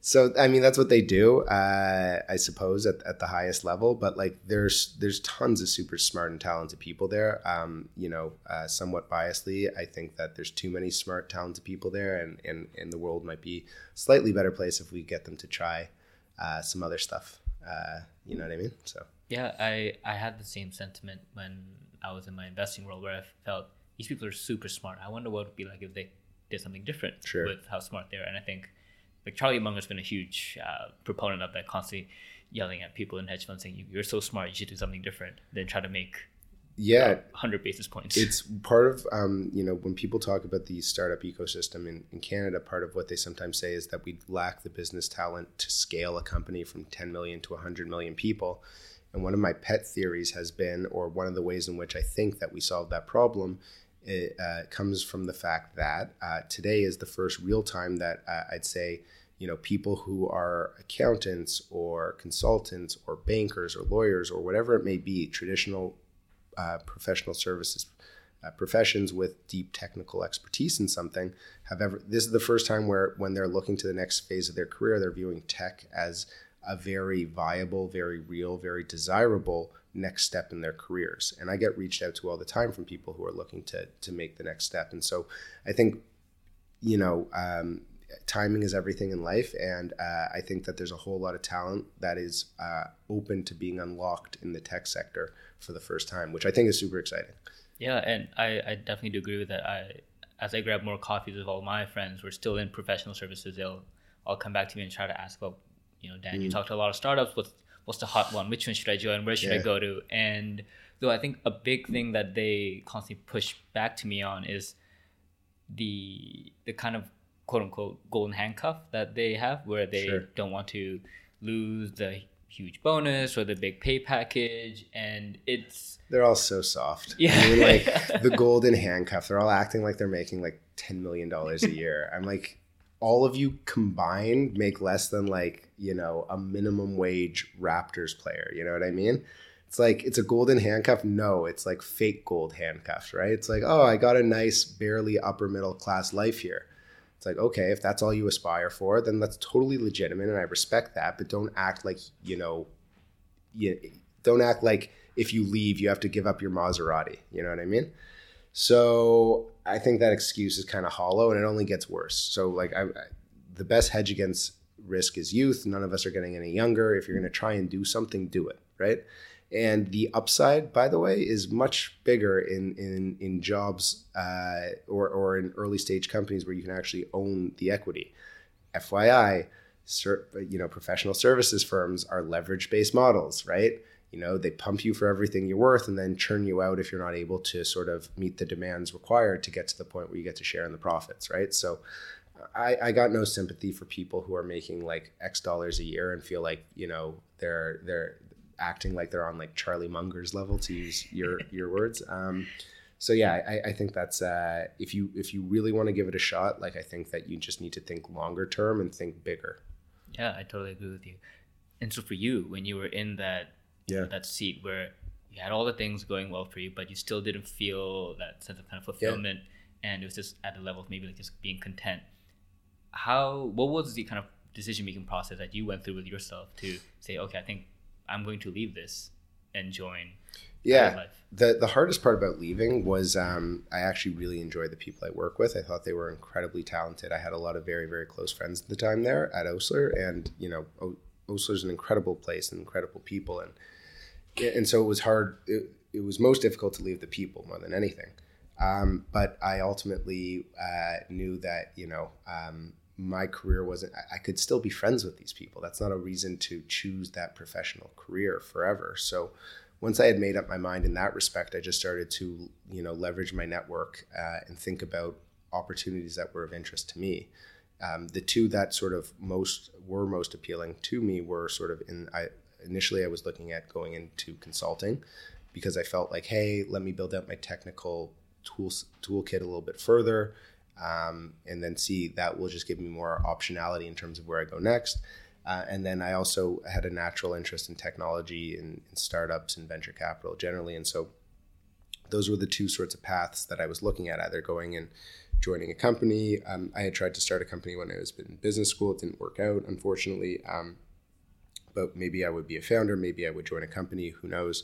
B: so I mean that's what they do, uh, I suppose at, at the highest level. But like there's there's tons of super smart and talented people there. Um, you know, uh, somewhat biasedly, I think that there's too many smart, talented people there, and and, and the world might be a slightly better place if we get them to try uh, some other stuff. Uh, you know what I mean? So
A: yeah, I I had the same sentiment when I was in my investing world where I felt these people are super smart. I wonder what it would be like if they did something different
B: sure.
A: with how smart they are. And I think like Charlie Munger's been a huge uh, proponent of that, constantly yelling at people in hedge funds saying, "You're so smart, you should do something different." than try to make
B: yeah,
A: 100 basis points.
B: it's part of um, you know when people talk about the startup ecosystem in, in canada part of what they sometimes say is that we lack the business talent to scale a company from 10 million to 100 million people and one of my pet theories has been or one of the ways in which i think that we solve that problem it uh, comes from the fact that uh, today is the first real time that uh, i'd say you know people who are accountants or consultants or bankers or lawyers or whatever it may be traditional uh, professional services uh, professions with deep technical expertise in something have ever this is the first time where when they're looking to the next phase of their career they're viewing tech as a very viable very real very desirable next step in their careers and i get reached out to all the time from people who are looking to to make the next step and so i think you know um, timing is everything in life and uh, i think that there's a whole lot of talent that is uh, open to being unlocked in the tech sector for the first time which i think is super exciting
A: Yeah, and I, I definitely do agree with that. I as I grab more coffees with all my friends, we're still in professional services. They'll all come back to me and try to ask, well, you know, Dan, you talk to a lot of startups. What's what's the hot one? Which one should I join? Where should I go to? And though I think a big thing that they constantly push back to me on is the the kind of quote unquote golden handcuff that they have, where they
B: Sure.
A: don't want to lose the huge bonus or the big pay package, and it's
B: they're all so soft
A: Yeah.
B: I mean, like (laughs) the golden handcuff they're all acting like they're making like 10 million dollars a year i'm like all of you combined make less than like you know a minimum wage raptors player you know what i mean? It's like it's a golden handcuff? No it's like fake gold handcuffs right? It's like oh i got a nice barely upper middle class life here. It's like okay if that's all you aspire for then that's totally legitimate and i respect that but don't act like you know you don't act like if you leave you have to give up your maserati you know what i mean? So i think that excuse is kind of hollow and it only gets worse. So like I, I the best hedge against risk is youth. None of us are getting any younger. If you're going to try and do something do it right? And the upside by the way is much bigger in in in jobs uh, or or in early stage companies where you can actually own the equity. Fyi you know professional services firms are leverage based models right you know they pump you for everything you're worth and then churn you out if you're not able to sort of meet the demands required to get to the point where you get to share in the profits right so I, I got no sympathy for people who are making like X dollars a year and feel like you know they're they're acting like they're on like Charlie Munger's level to use your (laughs) your words. Um, so yeah, I, I think that's uh, if you if you really want to give it a shot, like I think that you just need to think longer term and think bigger.
A: Yeah, I totally agree with you. And so for you, when you were in that
B: Yeah.
A: that seat where you had all the things going well for you, but you still didn't feel that sense of kind of fulfillment, and it was just at the level of maybe like just being content. How what was the kind of decision making process that you went through with yourself to say, okay, I think I'm going to leave this and join
B: Yeah.
A: Life?
B: The the hardest part about leaving was um, I actually really enjoyed the people I work with. I thought they were incredibly talented. I had a lot of very very close friends at the time there at Osler, and you know o- Osler's an incredible place and incredible people, and and so it was hard. It, it was most difficult to leave the people more than anything. Um, but I ultimately uh, knew that you know um, my career wasn't. I- could still be friends with these people. That's not a reason to choose that professional career forever. So once I had made up my mind in that respect, I just started to you know leverage my network uh, and think about opportunities that were of interest to me. Um, the two that sort of most were most appealing to me were sort of in. I initially I was looking at going into consulting because I felt like, hey, let me build out my technical tools toolkit a little bit further, um, and then see that will just give me more optionality in terms of where I go next. Uh, and then I also had a natural interest in technology and, and startups and venture capital generally, and so those were the two sorts of paths that I was looking at, either going and joining a company. Um, I had tried to start a company when I was in business school. It didn't work out, unfortunately. Um, but maybe I would be a founder. Maybe I would join a company. Who knows?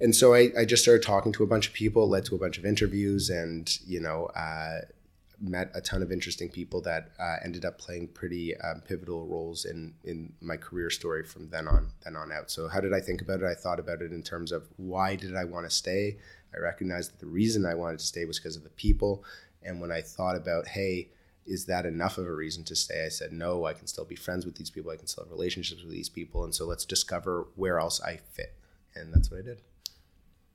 B: And so I, I just started talking to a bunch of people, led to a bunch of interviews, and you know, uh, met a ton of interesting people that uh, ended up playing pretty um, pivotal roles in in my career story from then on then on out. So how did I think about it? I thought about it in terms of why did I want to stay? I recognized that the reason I wanted to stay was because of the people. And when I thought about, hey, is that enough of a reason to stay? I said, no, I can still be friends with these people. I can still have relationships with these people. And so let's discover where else I fit. And that's what I did.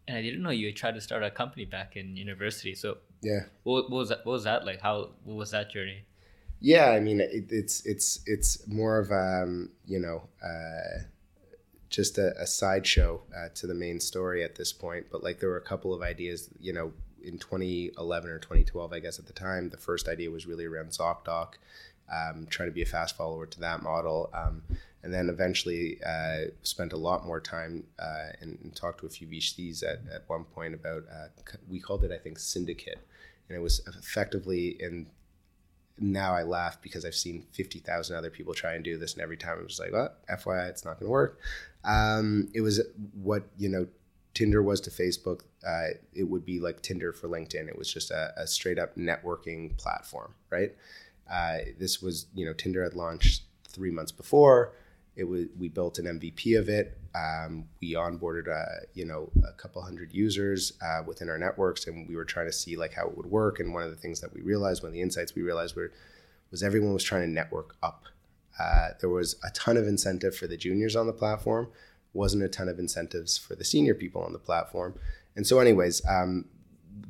A: And I didn't know you tried to start a company back in university. So
B: Yeah.
A: what, what was that? What was that like? How what was that journey?
B: Yeah, I mean, it, it's it's it's more of um, you know uh, just a, a sideshow uh, to the main story at this point. But like, there were a couple of ideas, you know, in 2011 or 2012, I guess at the time, the first idea was really around ZocDoc, um, trying to be a fast follower to that model. Um, and then eventually uh, spent a lot more time uh, and, and, talked to a few VCs at, at one point about, uh, we called it, I think, Syndicate. And it was effectively in now I laugh because I've seen 50,000 other people try and do this. And every time I was like, well, FYI, it's not going to work. Um, it was what, you know, Tinder was to Facebook. Uh, it would be like Tinder for LinkedIn. It was just a, a straight up networking platform, right? Uh, this was, you know, Tinder had launched three months before. It was we built an MVP of it. Um, we onboarded, uh, you know, a couple hundred users uh, within our networks, and we were trying to see like how it would work. And one of the things that we realized, one of the insights we realized, were was everyone was trying to network up. Uh, there was a ton of incentive for the juniors on the platform, wasn't a ton of incentives for the senior people on the platform. And so, anyways, um,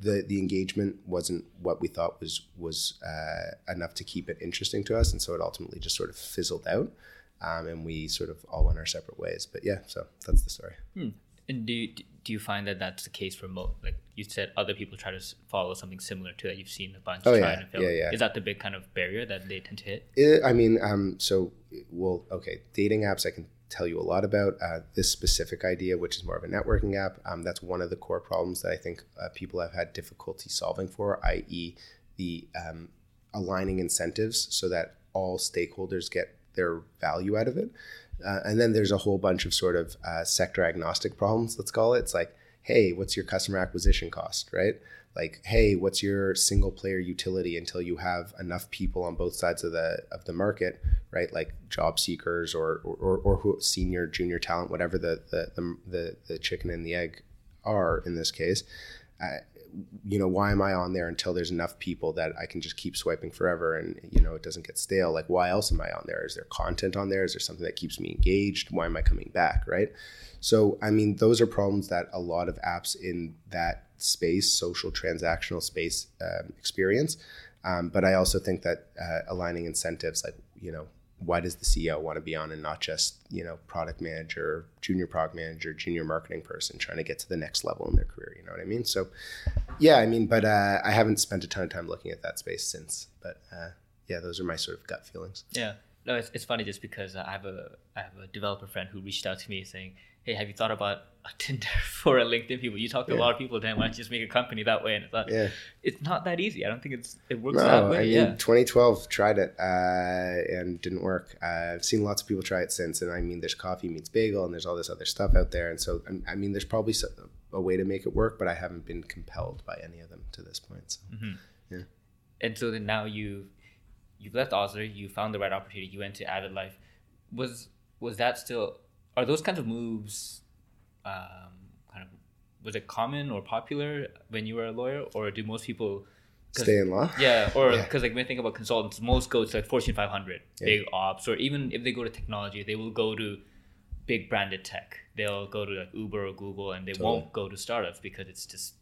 B: the the engagement wasn't what we thought was was uh, enough to keep it interesting to us, and so it ultimately just sort of fizzled out um, and we sort of all went our separate ways. But yeah, so that's the story.
A: Hmm. And do you, do you find that that's the case for most? Like you said, other people try to follow something similar to that. You've seen a bunch
B: oh,
A: try
B: yeah.
A: to fail.
B: Yeah, yeah.
A: Is that the big kind of barrier that they tend to hit?
B: It, I mean, um, so well, okay, dating apps I can tell you a lot about. Uh, this specific idea, which is more of a networking app, um, that's one of the core problems that I think uh, people have had difficulty solving for, i.e., the um, aligning incentives so that all stakeholders get their value out of it. Uh, and then there's a whole bunch of sort of uh, sector agnostic problems, let's call it. It's like, hey, what's your customer acquisition cost, right? Like, hey, what's your single player utility until you have enough people on both sides of the of the market, right? Like job seekers or or, or who, senior, junior talent, whatever the the, the the the chicken and the egg are in this case. Uh, you know, why am I on there until there's enough people that I can just keep swiping forever and, you know, it doesn't get stale? Like, why else am I on there? Is there content on there? Is there something that keeps me engaged? Why am I coming back? Right. So, I mean, those are problems that a lot of apps in that space, social transactional space, um, experience. Um, but I also think that uh, aligning incentives, like, you know, why does the CEO want to be on and not just you know product manager, junior product manager, junior marketing person trying to get to the next level in their career? You know what I mean? So, yeah, I mean, but uh, I haven't spent a ton of time looking at that space since. But uh, yeah, those are my sort of gut feelings.
A: Yeah, no, it's, it's funny just because I have a I have a developer friend who reached out to me saying, hey, have you thought about a (laughs) Tinder for a LinkedIn people? You talk to yeah. a lot of people, then why don't you just make a company that way? And it's not, yeah. it's not that easy. I don't think it's it works no, that way. I mean, yeah.
B: 2012 tried it uh, and didn't work. Uh, I've seen lots of people try it since, and I mean, there's coffee meets bagel, and there's all this other stuff out there, and so I mean, there's probably a way to make it work, but I haven't been compelled by any of them to this point. So, mm-hmm. yeah.
A: And so then now you you've left Osler, you found the right opportunity, you went to Avid Life. Was was that still are those kinds of moves um, kind of was it common or popular when you were a lawyer or do most people
B: stay in law
A: yeah or because yeah. like when I think about consultants most go to like fortune 500 yeah. big ops or even if they go to technology they will go to big branded tech they'll go to like uber or google and they totally. won't go to startups because it's just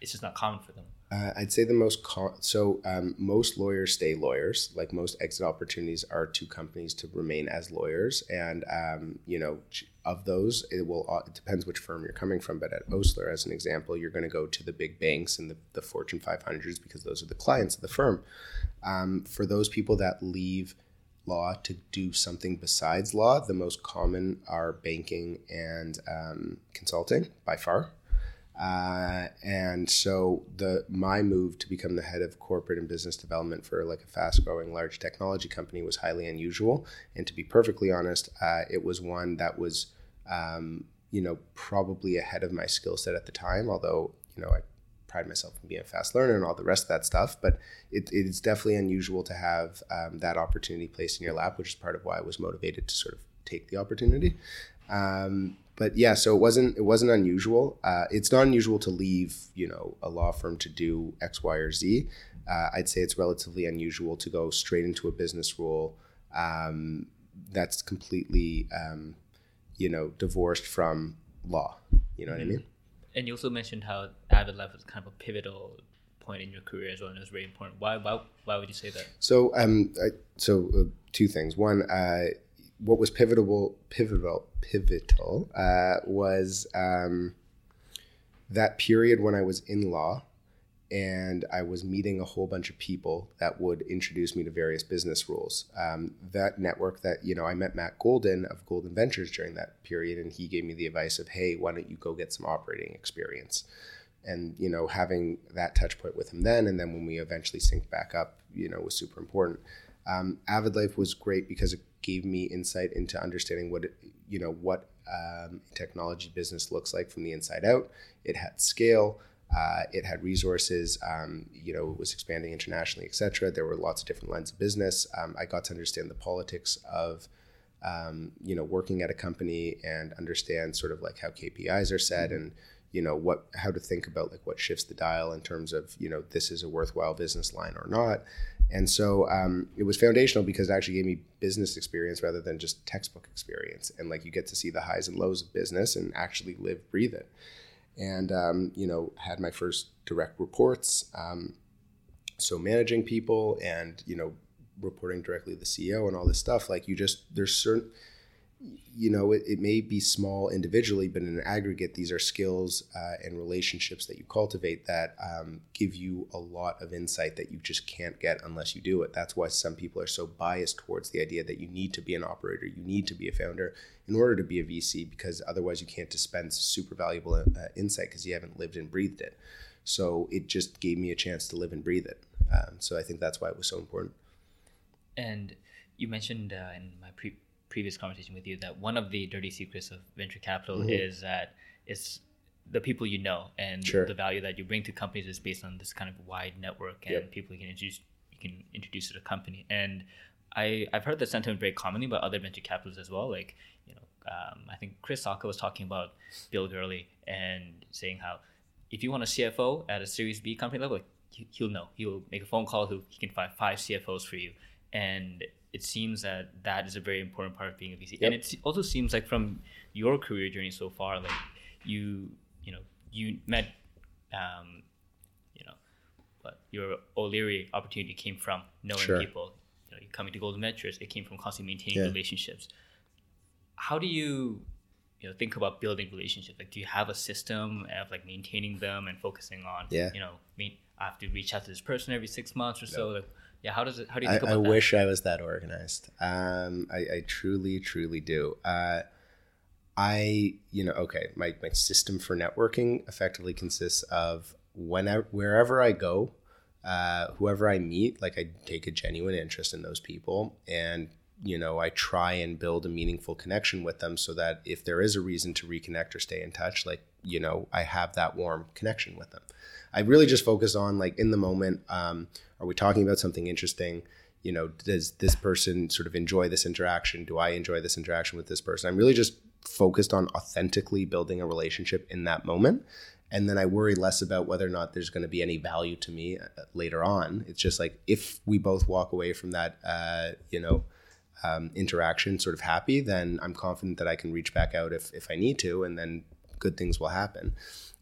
A: it's just not common for them
B: uh, I'd say the most so um, most lawyers stay lawyers. Like most exit opportunities are to companies to remain as lawyers, and um, you know of those, it will uh, it depends which firm you're coming from. But at Osler, as an example, you're going to go to the big banks and the, the Fortune 500s because those are the clients of the firm. Um, for those people that leave law to do something besides law, the most common are banking and um, consulting by far. Uh, and so the my move to become the head of corporate and business development for like a fast growing large technology company was highly unusual. And to be perfectly honest, uh, it was one that was um, you know probably ahead of my skill set at the time. Although you know I pride myself in being a fast learner and all the rest of that stuff, but it, it's definitely unusual to have um, that opportunity placed in your lap, which is part of why I was motivated to sort of take the opportunity. Um, but yeah, so it wasn't it wasn't unusual. Uh, it's not unusual to leave, you know, a law firm to do X, Y, or Z. Uh, I'd say it's relatively unusual to go straight into a business role um, that's completely, um, you know, divorced from law. You know what mm-hmm. I mean?
A: And you also mentioned how Avid Life was kind of a pivotal point in your career as well, and it was very important. Why why why would you say that?
B: So um, I, so uh, two things. One, uh, what was pivotal pivotal pivotal uh, was um, that period when I was in law and I was meeting a whole bunch of people that would introduce me to various business rules. Um, that network that, you know, I met Matt Golden of Golden Ventures during that period, and he gave me the advice of, hey, why don't you go get some operating experience? And, you know, having that touch point with him then, and then when we eventually synced back up, you know, was super important. Um, Avid Life was great because it gave me insight into understanding what, it, you know, what um, technology business looks like from the inside out. It had scale. Uh, it had resources, um, you know, it was expanding internationally, etc. There were lots of different lines of business. Um, I got to understand the politics of, um, you know, working at a company and understand sort of like how KPIs are set and, you know, what, how to think about like what shifts the dial in terms of, you know, this is a worthwhile business line or not. And so um, it was foundational because it actually gave me business experience rather than just textbook experience. And like you get to see the highs and lows of business and actually live, breathe it and um, you know had my first direct reports um, so managing people and you know reporting directly to the ceo and all this stuff like you just there's certain you know it, it may be small individually but in aggregate these are skills uh, and relationships that you cultivate that um, give you a lot of insight that you just can't get unless you do it. That's why some people are so biased towards the idea that you need to be an operator you need to be a founder in order to be a vc because otherwise you can't dispense super valuable uh, insight because you haven't lived and breathed it. So it just gave me a chance to live and breathe it. Um, so i think that's why it was so important.
A: And you mentioned uh, in my pre previous conversation with you that one of the dirty secrets of venture capital mm-hmm. is that it's the people you know and sure. the value that you bring to companies is based on this kind of wide network and yep. people you can introduce you can introduce to the company and I, I've heard that sentiment very commonly by other venture capitalists as well. Like, you know, um, I think Chris Sacca was talking about Bill Gurley and saying how if you want a CFO at a Series B company level, like, he'll know. He'll make a phone call. He'll, he can find five CFOs for you. And it seems that that is a very important part of being a VC. Yep. And it also seems like from your career journey so far, like you, you know, you met, um, you know, but your O'Leary opportunity came from knowing sure. people. You know, coming to Golden Ventures, it came from constantly maintaining yeah. relationships. How do you, you know, think about building relationships? Like, do you have a system of like maintaining them and focusing on, yeah. you know, mean, I have to reach out to this person every six months or so. Like, yeah how does it how do you think
B: I, I wish i was that organized. Um, I, I, truly truly do. Uh, i you know okay my, my system for networking effectively consists of whenever wherever i go uh, whoever i meet like i take a genuine interest in those people and you know i try and build a meaningful connection with them so that if there is a reason to reconnect or stay in touch like you know i have that warm connection with them i really just focus on like in the moment um, are we talking about something interesting? You know does this person sort of enjoy this interaction? Do i enjoy this interaction with this person? I'm really just focused on authentically building a relationship in that moment. And then i worry less about whether or not there's going to be any value to me uh, later on. It's just like if we both walk away from that uh, you know um, interaction sort of happy then i'm confident that i can reach back out if, if i need to and then good things will happen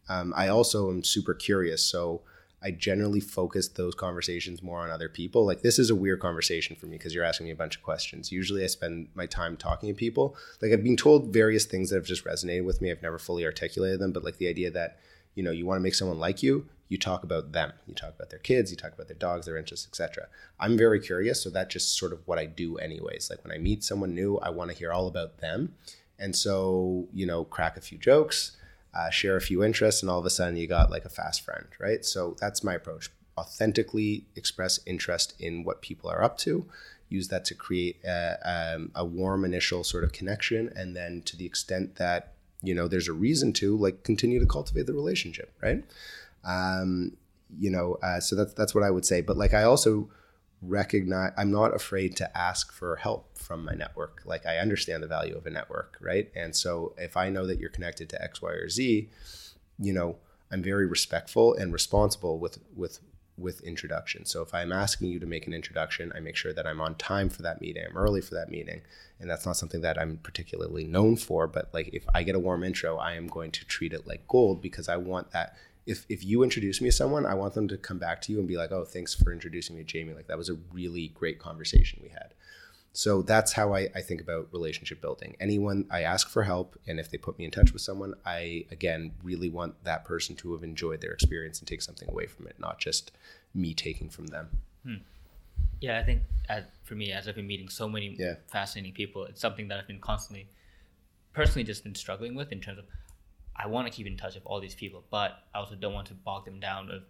B: um, i also am super curious so I generally focus those conversations more on other people. Like this is a weird conversation for me because you're asking me a bunch of questions. Usually I spend my time talking to people. Like I've been told various things that have just resonated with me. I've never fully articulated them, but like the idea that, you know, you want to make someone like you, you talk about them. You talk about their kids, you talk about their dogs, their interests, etc. I'm very curious, so that's just sort of what I do anyways. Like when I meet someone new, I want to hear all about them. And so, you know, crack a few jokes, uh, share a few interests, and all of a sudden you got like a fast friend, right? So that's my approach. Authentically express interest in what people are up to, use that to create a, um, a warm initial sort of connection, and then to the extent that you know there's a reason to like continue to cultivate the relationship, right? Um, you know, uh, so that's that's what I would say. But like I also recognize i'm not afraid to ask for help from my network like i understand the value of a network right and so if i know that you're connected to x y or z you know i'm very respectful and responsible with with with introduction. So if I'm asking you to make an introduction, I make sure that I'm on time for that meeting. I'm early for that meeting, and that's not something that I'm particularly known for. But like if I get a warm intro, I am going to treat it like gold because I want that. If if you introduce me to someone, I want them to come back to you and be like, "Oh, thanks for introducing me to Jamie. Like that was a really great conversation we had." So that's how I, I think about relationship building. Anyone I ask for help, and if they put me in touch with someone, I again really want that person to have enjoyed their experience and take something away from it, not just me taking from them.
A: Hmm. Yeah, I think as, for me, as I've been meeting so many
B: Yeah.
A: fascinating people, it's something that I've been constantly, personally, just been struggling with in terms of, I want to keep in touch with all these people, but I also don't want to bog them down of,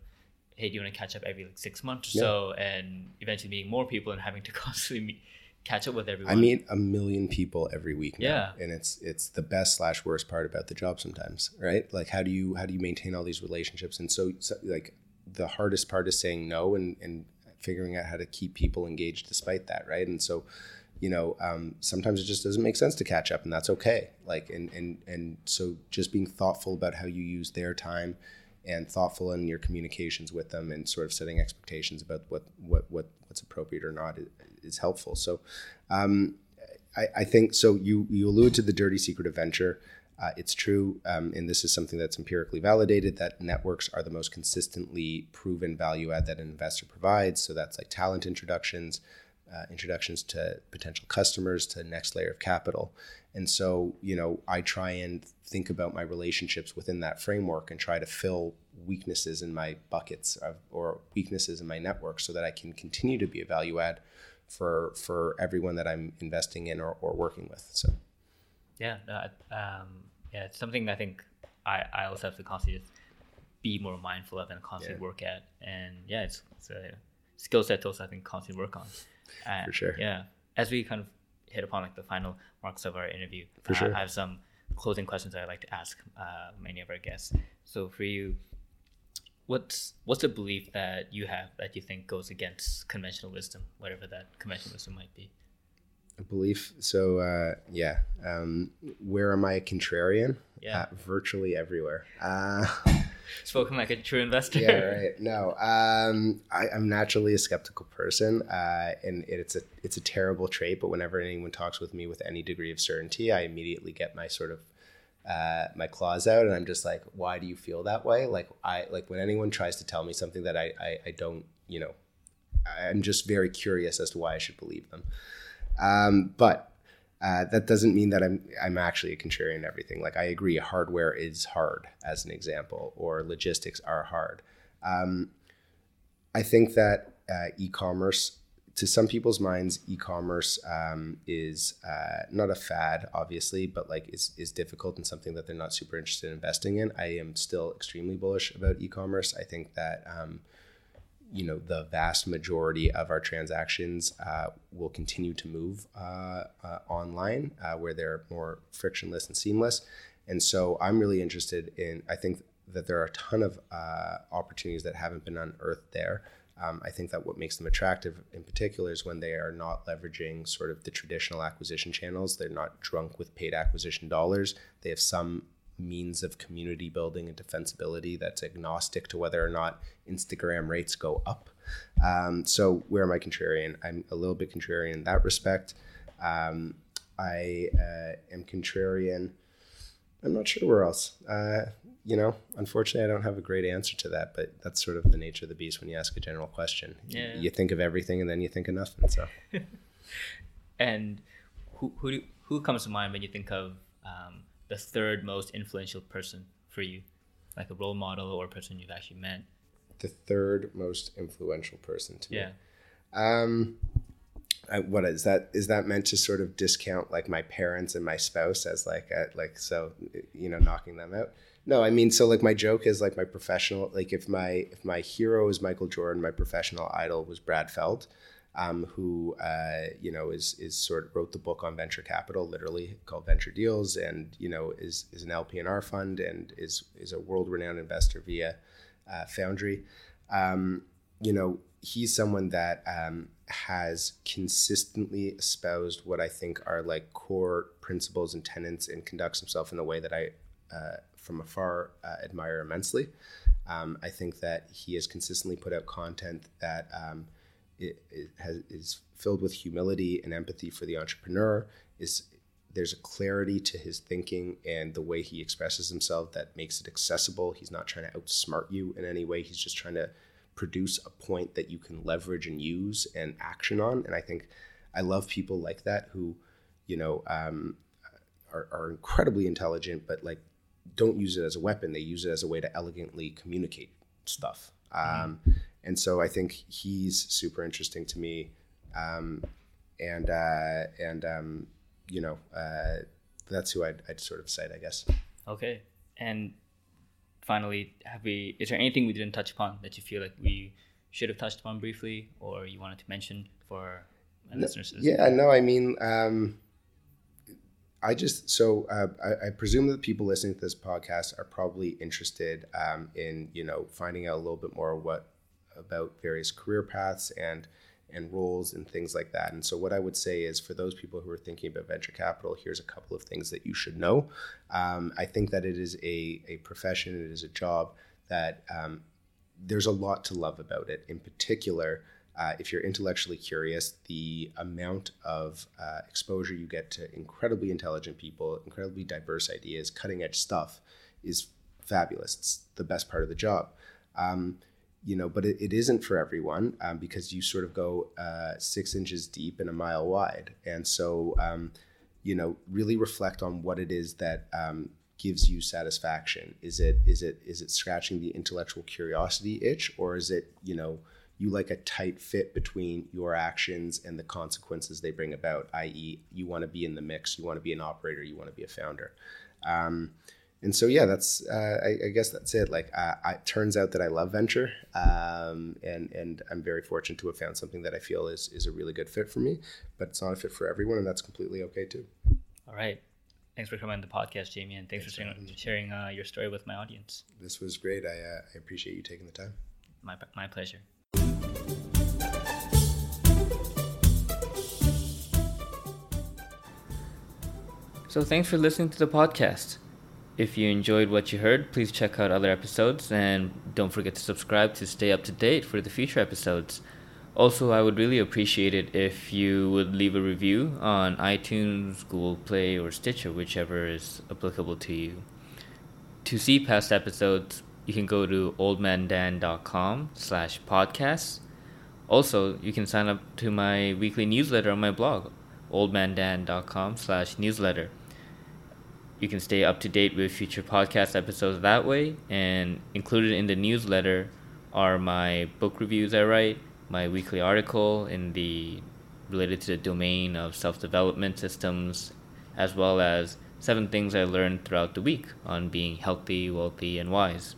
A: hey, do you want to catch up every like six months or
B: Yeah.
A: so, and eventually meeting more people and having to (laughs) constantly meet, catch up with everyone.
B: I meet a million people every week now,
A: Yeah.
B: and it's it's the best slash worst part about the job sometimes, right? Like how do you how do you maintain all these relationships? And so, so like the hardest part is saying no and and figuring out how to keep people engaged despite that, right? And so, you know, um, sometimes it just doesn't make sense to catch up, and that's okay. Like and and and so just being thoughtful about how you use their time and thoughtful in your communications with them and sort of setting expectations about what what, what what's appropriate or not is, is helpful. So um, I, I think so. You you allude to the dirty secret of venture. Uh, it's true, um, and this is something that's empirically validated that networks are the most consistently proven value add that an investor provides. So that's like talent introductions, uh, introductions to potential customers, to next layer of capital. And so, you know, I try and think about my relationships within that framework and try to fill weaknesses in my buckets of, or weaknesses in my network so that I can continue to be a value add for for everyone that I'm investing in or, or working with. So
A: yeah, no, um, yeah, it's something I think I, I also have to constantly just be more mindful of and constantly
B: Yeah.
A: work at. And yeah, it's, it's a skill set to also I think constantly work on. Uh,
B: For sure.
A: Yeah. As we kind of hit upon like the final marks of our interview,
B: For
A: uh,
B: sure.
A: I have some closing questions that I'd like to ask uh, many of our guests. So for you, what's what's a belief that you have that you think goes against conventional wisdom, whatever that conventional wisdom might be?
B: a belief. So uh, yeah, um, where am I a contrarian?
A: Yeah.
B: Uh, virtually everywhere.
A: Spoken like a true investor.
B: yeah, right. No, um, I, I'm naturally a skeptical person, uh, and it's a it's a terrible trait. But whenever anyone talks with me with any degree of certainty, I immediately get my sort of uh, my claws out, and I'm just like, why do you feel that way? Like I like when anyone tries to tell me something that I I, I don't, you know, I'm just very curious as to why I should believe them. Um, but uh, that doesn't mean that I'm I'm actually a contrarian in everything. Like I agree, hardware is hard, as an example, or logistics are hard. Um, I think that uh, e-commerce, to some people's minds, e-commerce um, is uh, not a fad, obviously, but like is is difficult and something that they're not super interested in investing in. I am still extremely bullish about e-commerce. I think that. Um, you know the vast majority of our transactions uh, will continue to move uh, uh, online uh, where they're more frictionless and seamless. And so i'm really interested in i think that there are a ton of uh, opportunities that haven't been unearthed there. Um, i think that what makes them attractive in particular is when they are not leveraging sort of the traditional acquisition channels. They're not drunk with paid acquisition dollars. They have some means of community building and defensibility that's agnostic to whether or not Instagram rates go up. Um, so where am I contrarian? I'm a little bit contrarian in that respect. Um, I uh, am contrarian. I'm not sure where else. Uh, you know, unfortunately, I don't have a great answer to that, but that's sort of the nature of the beast when you ask a general question.
A: Yeah.
B: You think of everything and then you think of nothing. So (laughs)
A: And who who do, who comes to mind when you think of um, the third most influential person for you, like a role model or a person you've actually met?
B: the third most influential person to me.
A: Yeah.
B: Um, I, what is that? Is that meant to sort of discount like my parents and my spouse as like a, like so you know knocking them out? No, I mean so like my joke is like my professional like if my if my hero is Michael Jordan, my professional idol was Brad Feld, um, who uh, you know is is sort of wrote the book on venture capital, literally called Venture Deals, and you know is is an LP&R fund and is is a world renowned investor via uh, Foundry. Um, you know, he's someone that um, has consistently espoused what I think are like core principles and tenets and conducts himself in a way that I uh, from afar uh, admire immensely. Um, I think that he has consistently put out content that um, it, it has, is filled with humility and empathy for the entrepreneur. Is there's a clarity to his thinking and the way he expresses himself that makes it accessible. He's not trying to outsmart you in any way. He's just trying to produce a point that you can leverage and use and action on. And I think I love people like that who, you know, um, are, are incredibly intelligent, but like don't use it as a weapon. They use it as a way to elegantly communicate stuff. Um, mm-hmm. And so I think he's super interesting to me. Um, and uh, and um, you know, uh, that's who I'd, I'd sort of cite, I guess.
A: Okay. And finally, have we? Is there anything we didn't touch upon that you feel like we should have touched upon briefly, or you wanted to mention for
B: no, listeners? Yeah, no, I mean, um, I just so uh, I, I, presume that people listening to this podcast are probably interested um, in you know finding out a little bit more what about various career paths and and roles and things like that. And so, what I would say is for those people who are thinking about venture capital, here's a couple of things that you should know. Um, I think that it is a, a profession, it is a job that um, there's a lot to love about it. In particular, uh, if you're intellectually curious, the amount of uh, exposure you get to incredibly intelligent people, incredibly diverse ideas, cutting edge stuff is fabulous. It's the best part of the job. Um, you know, but it, it isn't for everyone um, because you sort of go uh, six inches deep and a mile wide. And so, um, you know, really reflect on what it is that um, gives you satisfaction. Is it is it is it scratching the intellectual curiosity itch, or is it you know you like a tight fit between your actions and the consequences they bring about? I.e., you want to be in the mix, you want to be an operator, you want to be a founder. And so yeah, that's uh, I, I, guess that's it. Like, uh, I, it turns out that I love venture, um, and and I'm very fortunate to have found something that I feel is is a really good fit for me. But it's not a fit for everyone, and that's completely okay too.
A: All right, thanks for coming on the podcast, Jamie, and thanks, thanks for sharing, sharing uh, your story with my audience.
B: This was great. I uh, I appreciate you taking the time.
A: My my pleasure. So thanks for listening to the podcast. If you enjoyed what you heard, please check out other episodes and don't forget to subscribe to stay up to date for the future episodes. Also, I would really appreciate it if you would leave a review on iTunes, Google Play, or Stitcher, whichever is applicable to you. To see past episodes, you can go to oldmandan.com slash podcasts. Also, you can sign up to my weekly newsletter on my blog, oldmandan.com slash newsletter you can stay up to date with future podcast episodes that way. And included in the newsletter are my book reviews I write, my weekly article in the related to the domain of self development systems, as well as seven things I learned throughout the week on being healthy, wealthy, and wise.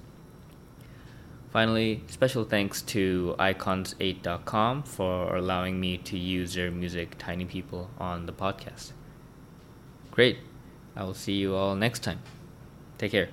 A: Finally, special thanks to icons8.com for allowing me to use their music Tiny People on the podcast. Great. I will see you all next time. Take care.